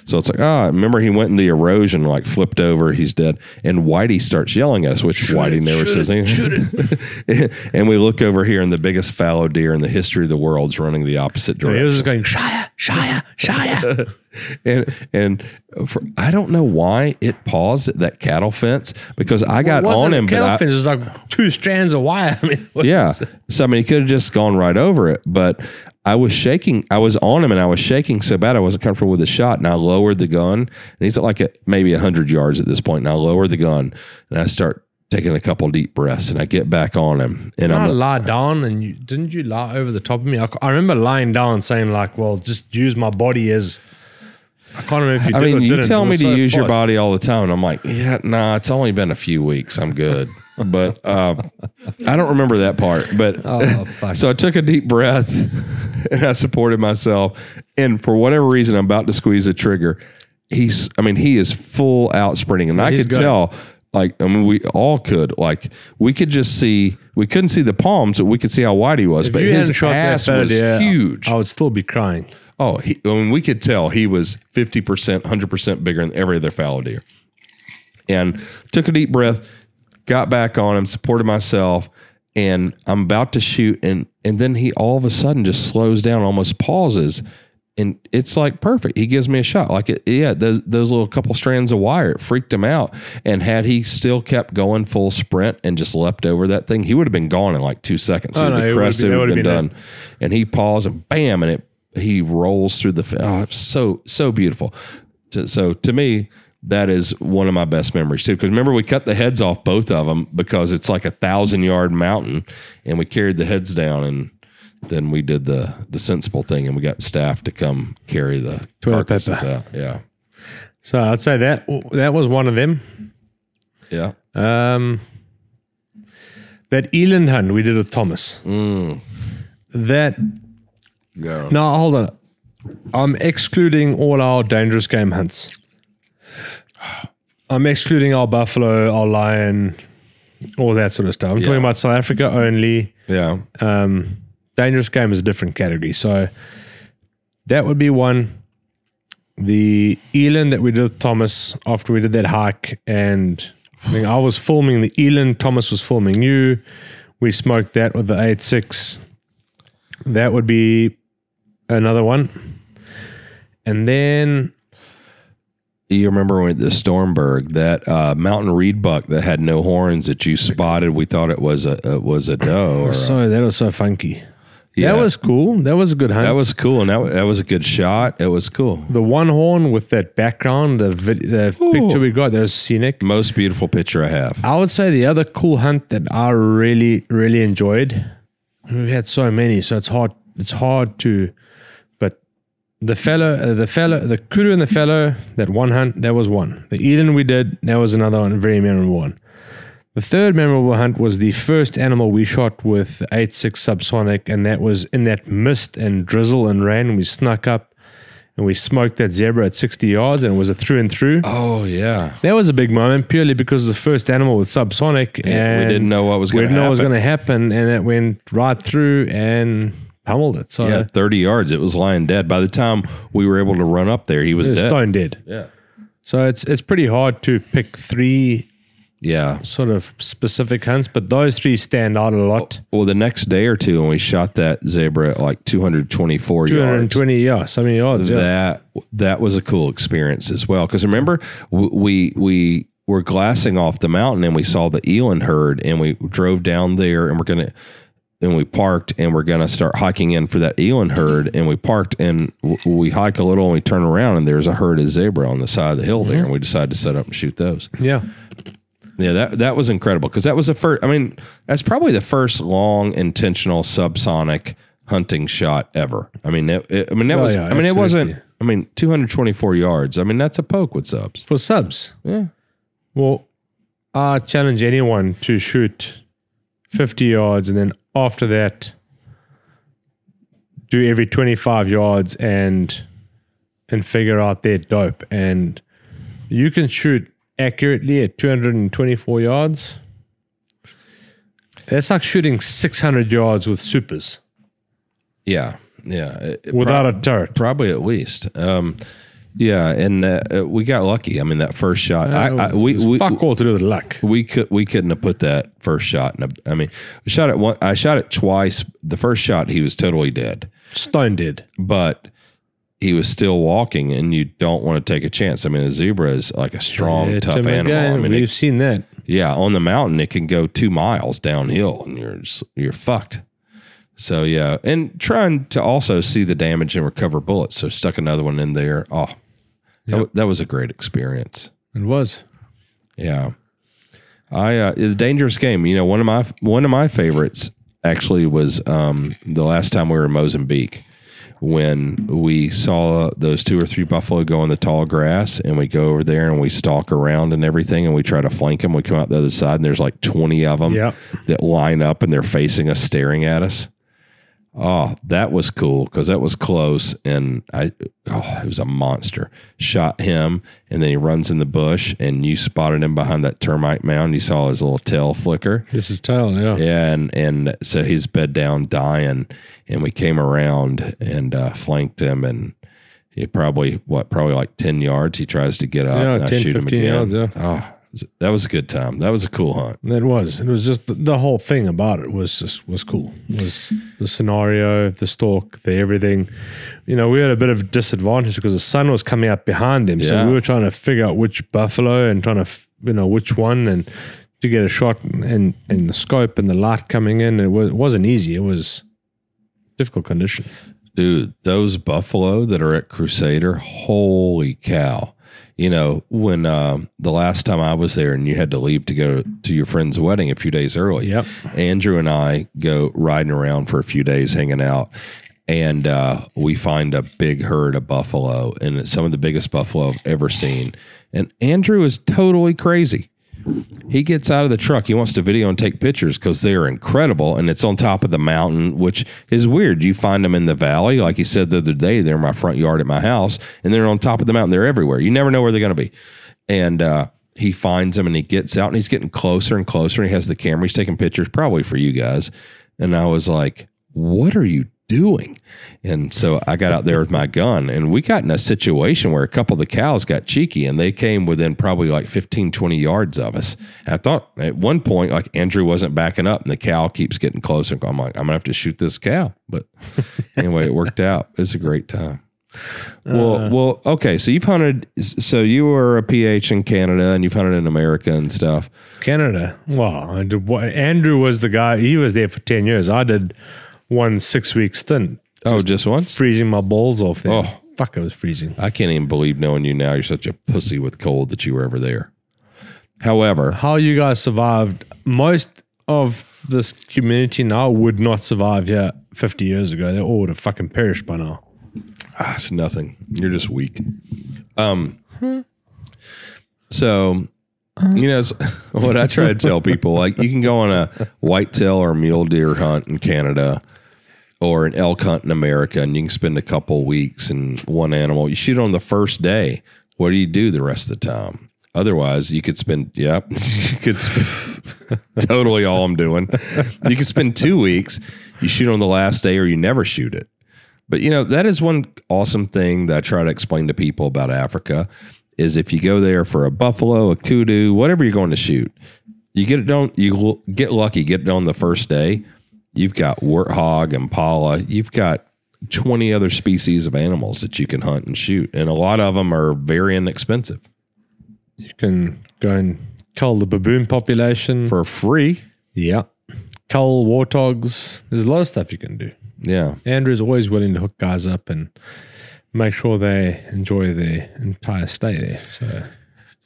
So it's like, ah, remember he went in the erosion, like flipped over, he's dead. And Whitey starts yelling at us, which Whitey never says anything. and we look over here, and the biggest fallow deer in the history of the world's running the opposite direction. he was just going, Shia, Shia, Shia. and and for, I don't know why it paused at that cattle fence because I got Wasn't on him, but cattle I, fence, it was like two strands of wire. I mean, Yeah. So I mean, he could have just gone right over it, but I was shaking. I was on him, and I was shaking so bad I wasn't comfortable with the shot. And I lowered the gun, and he's at like at maybe hundred yards at this point. And I lower the gun, and I start taking a couple deep breaths, and I get back on him, and I I'm lie down and you didn't you lie over the top of me? I, I remember lying down saying like, "Well, just use my body as." I can't remember if you. I did mean, or you tell me to so use your body all the time. And I'm like, yeah, nah, it's only been a few weeks. I'm good. But uh, I don't remember that part. But Oh, fuck. so I took a deep breath and I supported myself. And for whatever reason, I'm about to squeeze the trigger. He's, I mean, he is full out sprinting. And I could it. tell, like, I mean, we all could, like, we could just see, we couldn't see the palms, but we could see how wide he was. If but his hadn't shot that ass was huge. I would still be crying. Oh, he, I mean, we could tell he was 50%, 100% bigger than every other fallow deer. And took a deep breath, got back on him, supported myself, and I'm about to shoot. And, and then he all of a sudden just slows down, almost pauses. And it's like perfect. He gives me a shot. Like, it, yeah, those, those little couple strands of wire, it freaked him out. And had he still kept going full sprint and just leapt over that thing, he would have been gone in like two seconds. He Oh, would no, have it been would've crested, been- it it would have been done. And he paused and bam, and it he rolls through the. Oh, so so beautiful. To- So to me, that is one of my best memories too. Because remember, we cut the heads off both of them because it's like a thousand yard mountain, and we carried the heads down, and then we did the the sensible thing, and we got staff to come carry the Toilet carcasses paper. out. Yeah, So I'd say that that was one of them. yeah. Um, that eland hunt we did with Thomas. Mm. That Yeah. no, hold on. I'm excluding all our dangerous game hunts. I'm excluding our buffalo, our lion, all that sort of stuff. I'm Yeah. talking about South Africa only. Yeah. Um, dangerous game is a different category. So that would be one. The eland that we did with Thomas after we did that hike, and I think I was filming the eland, Thomas was filming you. We smoked that with the 8.6. That would be another one. And then You remember when the Stormberg, that uh, mountain reed buck that had no horns that you spotted? We thought it was a it was a doe. Or so that was so funky. yeah, That was cool. That was a good hunt. that was cool, and that, that was a good shot. It was cool. the one horn with that background, the vid- the picture we got, that was scenic. Most beautiful picture I have. I would say the other cool hunt that I really, really enjoyed. We've had so many, so it's hard. It's hard to. But the fallow, uh, the fallow, the kudu and the fallow, that one hunt, that was one. The eland we did, that was another one, a very memorable one. The third memorable hunt was the first animal we shot with 8.6 subsonic, and that was in that mist and drizzle and rain. We snuck up and we smoked that zebra at 60 yards, and it was a through and through. Oh yeah, That was a big moment purely because the first animal with subsonic and we didn't know what was going to happen. We didn't know what was going to happen, and it went right through and pummeled it. So yeah, thirty yards. It was lying dead. By the time we were able to run up there, he was was dead. stone dead. Yeah, So it's it's pretty hard to pick three Yeah. sort of specific hunts, but those three stand out a lot. Well, the next day or two, when we shot that zebra at like 224 Two hundred and yards, twenty, yeah, so many yards. Yeah. that that was a cool experience as well. Because remember, w- we we were glassing off the mountain and we saw the eland herd, and we drove down there, and we're gonna and we parked, and we're gonna start hiking in for that eland herd, and we parked, and w- we hike a little, and we turn around, and there's a herd of zebra on the side of the hill there, and we decided to set up and shoot those. yeah. Yeah, that that was incredible because that was the first. I mean, that's probably the first long intentional subsonic hunting shot ever. I mean, it, it- I mean that Oh, was. yeah, I mean, it wasn't. absolutely. I mean, 224 yards. I mean, that's a poke with subs. For subs. Yeah. Well, I challenge anyone to shoot 50 yards and then after that, do every 25 yards and and figure out their dope. And you can shoot accurately at 224 yards. It's like shooting 600 yards with supers Yeah, yeah. It- it without a turret. probably at least. Um, yeah, and uh, uh, we got lucky. I mean, that first shot. I, I, we we, fuck all to do with luck. we could we couldn't have put that first shot in a. I mean, I shot it one. I shot it twice. The first shot, he was totally dead. Stone dead. but he was still walking, and you don't want to take a chance. I mean, a zebra is like a strong, Yeah, tough animal. I mean, we've it, seen that. yeah, on the mountain, it can go two miles downhill, and you're just, you're fucked. So yeah, and trying to also see the damage and recover bullets. So stuck another one in there. Oh, that, that was a great experience. It was. Yeah. I uh, the dangerous game. You know, one of my one of my favorites actually was um, the last time we were in Mozambique when we saw those two or three buffalo go in the tall grass, and we go over there and we stalk around and everything, and we try to flank them. We come out the other side, and there's like twenty of them Yeah. that line up, and they're facing us, staring at us. Oh, that was cool because that was close, and I oh, it was a monster. Shot him, and then he runs in the bush, and you spotted him behind that termite mound. You saw his little tail flicker, This is tell, yeah. yeah, and and so he's bed down, dying, and we came around and uh, flanked him, and he probably what probably like ten yards. He tries to get up, Yeah, and I 10, shoot him again. yards, yeah. Oh, that was a good time. That was a cool hunt. It was. It was just the, the whole thing about it was just was cool. It was the scenario, the stalk, the everything. You know, we had a bit of disadvantage because the sun was coming up behind him, so Yeah. we were trying to figure out which buffalo and trying to f- you know which one and to get a shot and and the scope and the light coming in. It, was, it wasn't easy. It was difficult conditions. dude, those buffalo that are at Crusader, holy cow! You know, when um, the last time I was there and you had to leave to go to your friend's wedding a few days early, Yep. Andrew and I go riding around for a few days, hanging out, and uh, we find a big herd of buffalo, and it's some of the biggest buffalo I've ever seen. And Andrew is totally crazy. He gets out of the truck. He wants to video and take pictures because they are incredible, and it's on top of the mountain, which is weird. You find them in the valley, like he said the other day. They're in my front yard at my house, and they're on top of the mountain. They're everywhere. You never know where they're going to be. And uh, he finds them, and he gets out, and he's getting closer and closer. And he has the camera. He's taking pictures, probably for you guys. And I was like, "What are you doing?" And so I got out there with my gun and we got in a situation where a couple of the cows got cheeky and they came within probably like 15, 20 yards of us. I thought at one point, like Andrew wasn't backing up and the cow keeps getting closer. I'm like, I'm going to have to shoot this cow. But anyway, it worked out. It was a great time. Well, uh. well, okay. So you've hunted. So you were a PH in Canada, and you've hunted in America and stuff. Canada. Wow. I did, wha- Andrew was the guy. He was there for ten years. I did one six week stint, Oh, just once. freezing my balls off there. Oh. Fuck, I was freezing. I can't even believe knowing you now. You're such a pussy with cold that you were ever there. However, How you guys survived? Most of this community now would not survive here 50 years ago. They all would have fucking perished by now. Ah, it's nothing. You're just weak. Um. So, you know, it's- what I try to tell people, like you can go on a whitetail or mule deer hunt in Canada, or an elk hunt in America, and you can spend a couple weeks in one animal. You shoot on the first day. What do you do the rest of the time? Otherwise, you could spend. Yep, you could spend, totally all I'm doing. You could spend two weeks. You shoot on the last day, or you never shoot it. But you know, that is one awesome thing that I try to explain to people about Africa is if you go there for a buffalo, a kudu, whatever you're going to shoot, you get it done. You get lucky, get it on the first day. You've got warthog, and impala. You've got 20 other species of animals that you can hunt and shoot, and a lot of them are very inexpensive You can go and cull the baboon population. for free. yeah. Cull warthogs. There's a lot of stuff you can do. Yeah, Andrew's always willing to hook guys up and make sure they enjoy their entire stay there. So always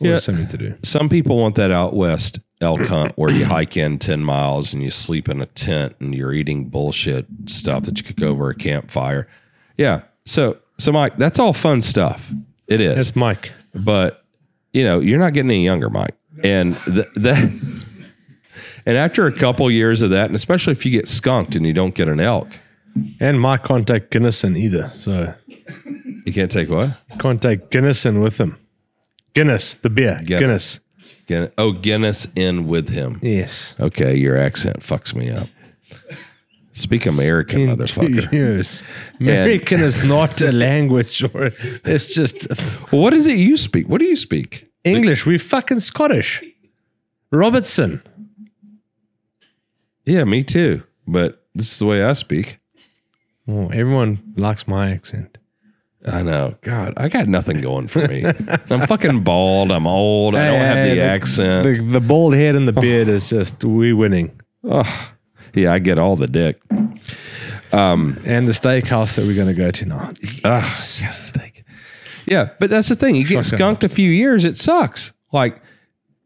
Yeah. something to do. some people want that out west elk hunt where you hike in 10 miles and you sleep in a tent and you're eating bullshit stuff that you cook over a campfire. Yeah. So, so Mike, that's all fun stuff. It is. That's Mike. but you know, you're not getting any younger, Mike. And th- that, and after a couple years of that, and especially if you get skunked and you don't get an elk, And Mike can't take Guinness in either. So you can't take what? can't take Guinnessen with him. Guinness, the beer. Guinness. Guinness. Guinness. Oh, Guinness in with him. Yes. Okay, your accent fucks me up. Speak American, In motherfucker. years. American is not a language or it's just what is it you speak? What do you speak? English. We fucking Scottish. Robertson. Yeah, me too. But this is the way I speak. Oh, everyone likes my accent. I know. God, I got nothing going for me. I'm fucking bald. I'm old. I don't have Hey, the accent. The, the bald head and the beard is just we winning. Oh, yeah, I get all the dick. Um, And the steakhouse that we're going to go to now. Yes, steak. Yeah, but that's the thing. You get Shotgun skunked a few years, it sucks. Like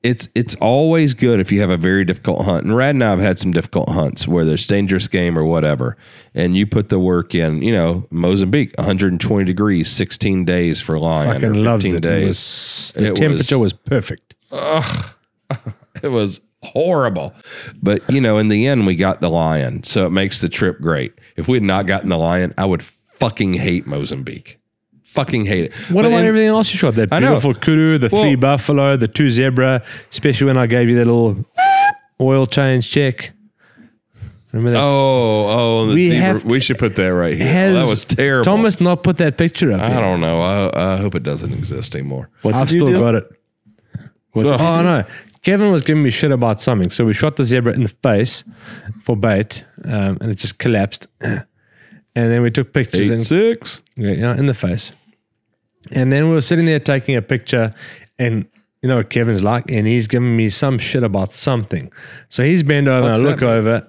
it's it's always good if you have a very difficult hunt. And Rad and I have had some difficult hunts where there's dangerous game or whatever, and you put the work in. You know, Mozambique, 120 degrees, 16 days for a lion, or Fucking 15 loved it. days. It was, the It temperature was, perfect. Ugh, it was horrible. But you know, in the end, we got the lion, so it makes the trip great. If we had not gotten the lion, I would fucking hate Mozambique. Fucking hate it. What But about in- everything else you shot? That beautiful kudu, the Well- three buffalo, the two zebra, especially when I gave you that little oil change check. Remember that? Oh, oh, the We zebra. have- we should put that right here. Has Oh, that was terrible. Thomas not put that picture up I yet? don't know. I, I hope it doesn't exist anymore. What I've still do? got it. What did Oh no, Kevin was giving me shit about something. So we shot the zebra in the face for bait, um, and it just collapsed. And then we took pictures Eight and six. yeah, yeah, in the face. And then we were sitting there taking a picture, and you know what Kevin's like, and he's giving me some shit about something. So he's bent over, and I look mean? over.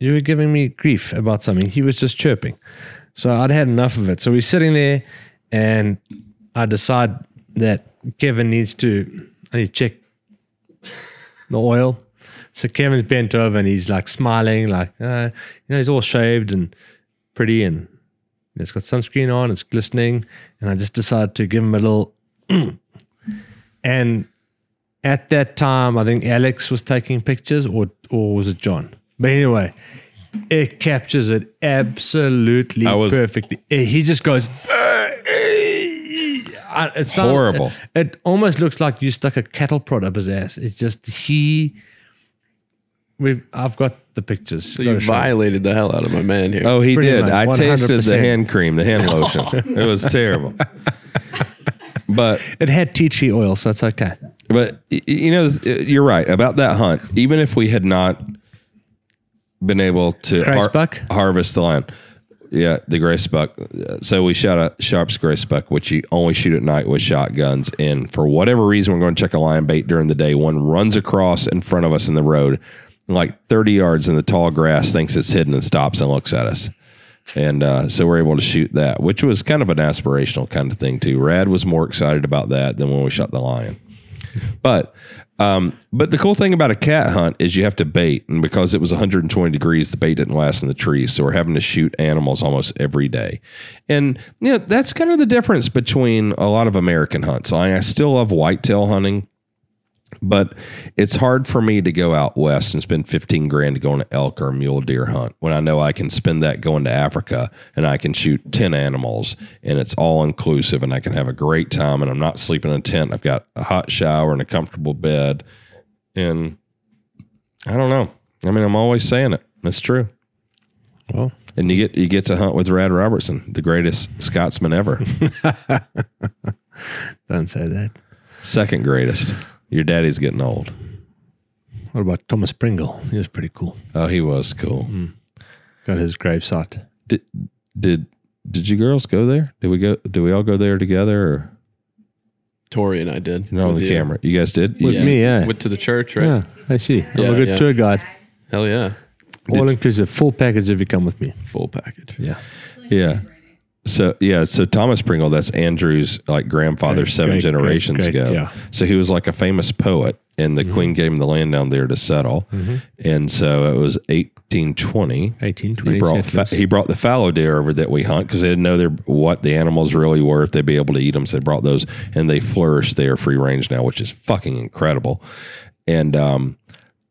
You were giving me grief about something. He was just chirping. So I'd had enough of it. So we're sitting there, and I decide that Kevin needs to. I need to check the oil. So Kevin's bent over and he's like smiling, like uh, you know, he's all shaved and pretty, and it's got sunscreen on. It's glistening, and I just decided to give him a little. and at that time, I think Alex was taking pictures, or or was it John? But anyway, it captures it absolutely was- perfectly. Eh, He just goes. It's Horrible. It, it almost looks like you stuck a cattle prod up his ass. It's just he. We've. I've got the pictures. So you violated the hell out of my man here. Oh, he Pretty did. much, I tasted the 100%. hand cream, the hand lotion. it was terrible. But It had tea tree oil, so it's okay. But y- you know, uh, you're right about that hunt. Even if we had not been able to Grysbok? harvest the lion, yeah, the gray buck. So we shot a Sharp's gray buck, which you only shoot at night with shotguns. And for whatever reason, we're going to check a lion bait during the day. One runs across in front of us in the road, like 30 yards in the tall grass, thinks it's hidden and stops and looks at us. And uh, so we're able to shoot that, which was kind of an aspirational kind of thing too. Rad was more excited about that than when we shot the lion. But um, but the cool thing about a cat hunt is you have to bait, and because it was 120 degrees, the bait didn't last in the trees, so we're having to shoot animals almost every day. And you know that's kind of the difference between a lot of American hunts. I, I still love whitetail hunting. But it's hard for me to go out west and spend 15 grand to go on an elk or mule deer hunt when I know I can spend that going to Africa and I can shoot 10 animals and it's all inclusive and I can have a great time and I'm not sleeping in a tent. I've got a hot shower and a comfortable bed. And I don't know. I mean, I'm always saying it. It's true. Well, And you get you get to hunt with Rad Robertson, the greatest Scotsman ever. Don't say that. Second greatest. Your daddy's getting old. What about Thomas Pringle? He was pretty cool. Oh, he was cool. Mm. Got his gravesite. Did did did you girls go there? Did we go? Did we all go there together? Or Tori and I did. not on the you. camera? You guys did. With me, yeah. Went to the church, right? Yeah, I see. I'm Yeah, a good yeah. tour guide. Hell yeah. All inclusive, full package if you come with me. Full package. Yeah. Yeah. So yeah, so Thomas Pringle, that's Andrew's like grandfather Great, seven great, generations great, ago. yeah. So he was like a famous poet, and the Queen gave him the land down there to settle. And so it was eighteen twenty. Eighteen twenty. He brought, fa- he brought the fallow deer over that we hunt because they didn't know their, what the animals really were if they'd be able to eat them. So they brought those, and they flourish there free range now, which is fucking incredible. And um,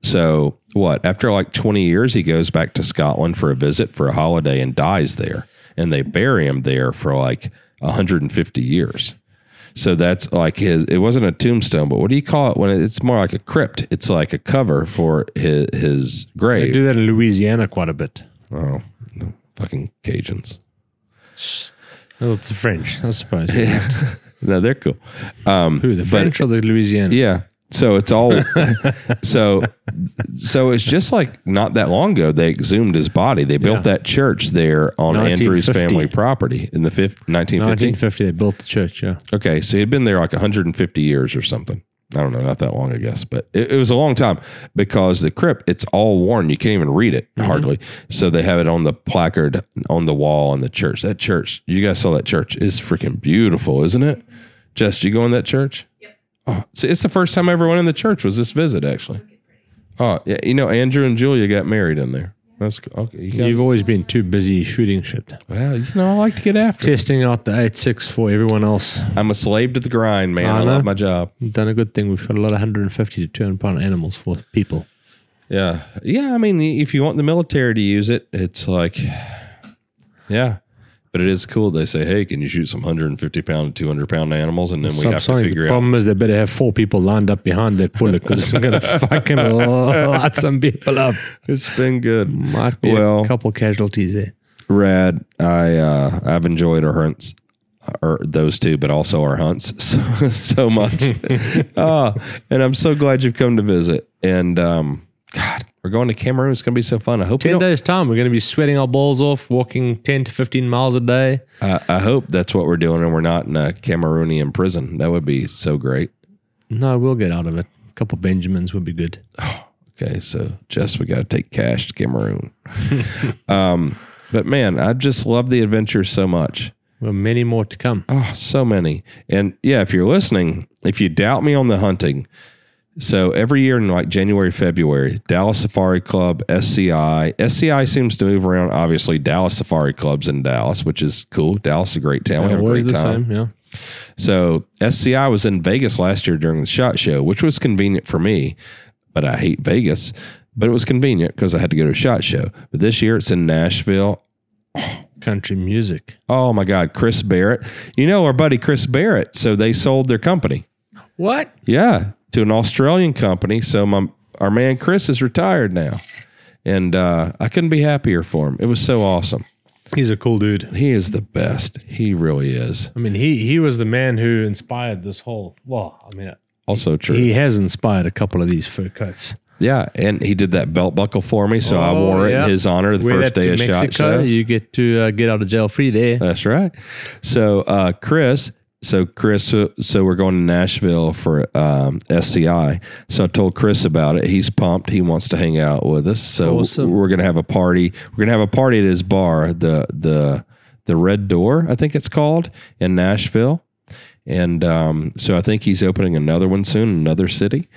so what? After like 20 years, he goes back to Scotland for a visit for a holiday and dies there. And they bury him there for like 150 years. So that's like his. It wasn't a tombstone, but what do you call it when it's more like a crypt? It's like a cover for his his They grave. do that in Louisiana quite a bit. Oh, no, fucking Cajuns. Well, it's the French, I suppose. No, they're cool. Um, Who, the but- French or the Louisiana? Yeah. So it's all so so it's just like not that long ago they exhumed his body. They built Yeah. that church there on Andrew's 1950. family property in the fifth, 1950. 1950, they built the church, yeah. Okay, so he'd been there like 150 years or something. I don't know, not that long, I guess, but it, it was a long time because the crypt it's all worn. You can't even read it mm-hmm. hardly. So they have it on the placard on the wall in the church. That church, you guys saw that church is freaking beautiful, isn't it? Jess, you go in that church? Oh, so it's the first time I ever went in the church. Was this visit actually? Oh, yeah. You know, Andrew and Julia got married in there. That's okay. You guys, You've always been too busy shooting shit. well, you know, I like to get after. it. Testing out the 8.6 for everyone else. I'm a slave to the grind, man. I I know. love my job. We've done a good thing. We've shot a lot of 150 to 200 pound animals for people. Yeah. Yeah. I mean, if you want the military to use it, it's like, yeah. But it is cool. They say, hey, can you shoot some 150 pound, 200 pound animals? And then we have to Subsonic. figure the out. problem is they better have four people lined up behind that bullet because it's going to fucking light some people up. It's been good. Might be Well- a couple casualties there. Rad. I, uh, I've enjoyed our hunts. Or those two, but also our hunts so, so much. oh, and I'm so glad you've come to visit. And um, God, we're going to Cameroon. It's going to be so fun. I hope we 10 don't, days' time, we're going to be sweating our balls off, walking 10 to 15 miles a day. I, I hope that's what we're doing, and we're not in a Cameroonian prison. That would be so great. No, we'll get out of it. A couple Benjamins would be good. Okay, so Jess, we got to take cash to Cameroon. um, but man, I just love the adventure so much. Well, many more to come. Oh, so many. And yeah, if you're listening, if you doubt me on the hunting, so every year in like January, February, Dallas Safari Club, SCI. SCI seems to move around. Obviously, Dallas Safari Club's in Dallas, which is cool. Dallas is a great town. we have a great time. same, yeah. So SCI was in Vegas last year during the shot show, which was convenient for me, but I hate Vegas. But it was convenient because I had to go to a shot show. But this year it's in Nashville. Country music. Oh my God, Chris Barrett. You know our buddy Chris Barrett. So they sold their company. What? Yeah, to an Australian company. So my our man Chris is retired now. And uh, I couldn't be happier for him. It was so awesome. He's a cool dude. He is the best. He really is. I mean, he he was the man who inspired this whole. Well, I mean, Also true. he has inspired a couple of these fur coats. Yeah, and he did that belt buckle for me, so I Oh, wore it yeah. in his honor the Wear first that day to of shot Mexico, show. You get to uh, get out of jail free there. That's right. So uh, Chris, so Chris, uh, so we're going to Nashville for um, SCI. So I told Chris about it. He's pumped. He wants to hang out with us. So Awesome. we're gonna have a party. We're gonna have a party at his bar, the the the Red Door, I think it's called, in Nashville. And um, so I think he's opening another one soon, another city.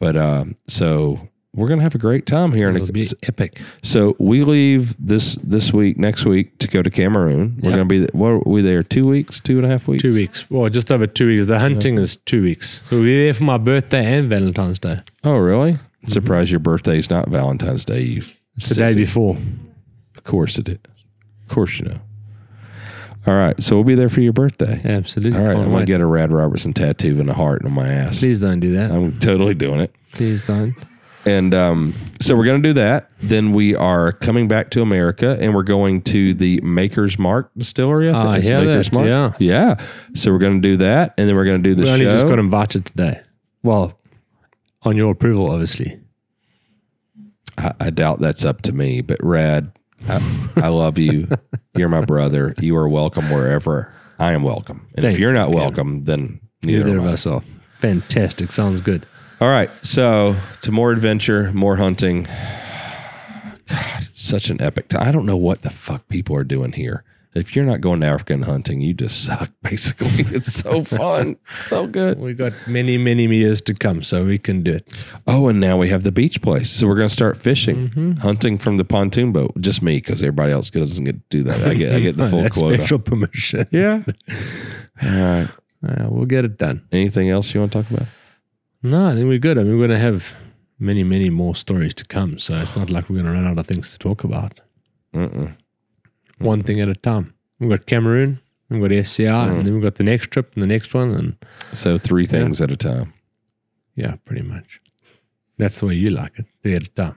But um, so we're gonna have a great time here. in It'll be epic. so we leave this this week, next week to go to Cameroon. We're Yep. gonna be what are we there two weeks, two and a half weeks. Two weeks. Well, just over two weeks. The hunting is two weeks. We'll be there for my birthday and Valentine's Day. Oh, really? Mm-hmm. Surprise! your birthday is not Valentine's Day. You It's the day before. Of course it is. Of course you know. All right, so we'll be there for your birthday. Absolutely. All right, Can't I'm gonna get a Rad Robertson tattoo and a heart on my ass. Please don't do that. I'm totally doing it. Please don't. And um, so we're going to do that. Then we are coming back to America, and we're going to the Maker's Mark Distillery. Ah, I it's hear Maker's that, Mark. yeah. yeah. So we're going to do that, and then we're going to do the We only show. just got invited today. Well, on your approval, obviously. I, I doubt that's up to me, but Rad, I, I love you. You're my brother. You are welcome wherever I am welcome. And if you're not welcome, then neither, Neither of us are. Fantastic. Sounds good. All right. So to more adventure, more hunting. God, such an epic time. I don't know what the fuck people are doing here. If you're not going to African hunting, you just suck, basically. It's so fun. so good. We got many, many years to come, so we can do it. Oh, and now we have the beach place. So we're going to start fishing, Mm-hmm. hunting from the pontoon boat. Just me, because everybody else doesn't get to do that. I get, I get the full That's quota. special permission. Yeah. All right. Uh, we'll get it done. Anything else you want to talk about? No, I think we're good. I mean, we're going to have many, many more stories to come. So it's not like we're going to run out of things to talk about. One thing at a time. We've got Cameroon, we've got SCI, Mm. and then we've got the next trip and the next one. And So three things at a time. yeah, pretty much. That's the way you like it, three at a time.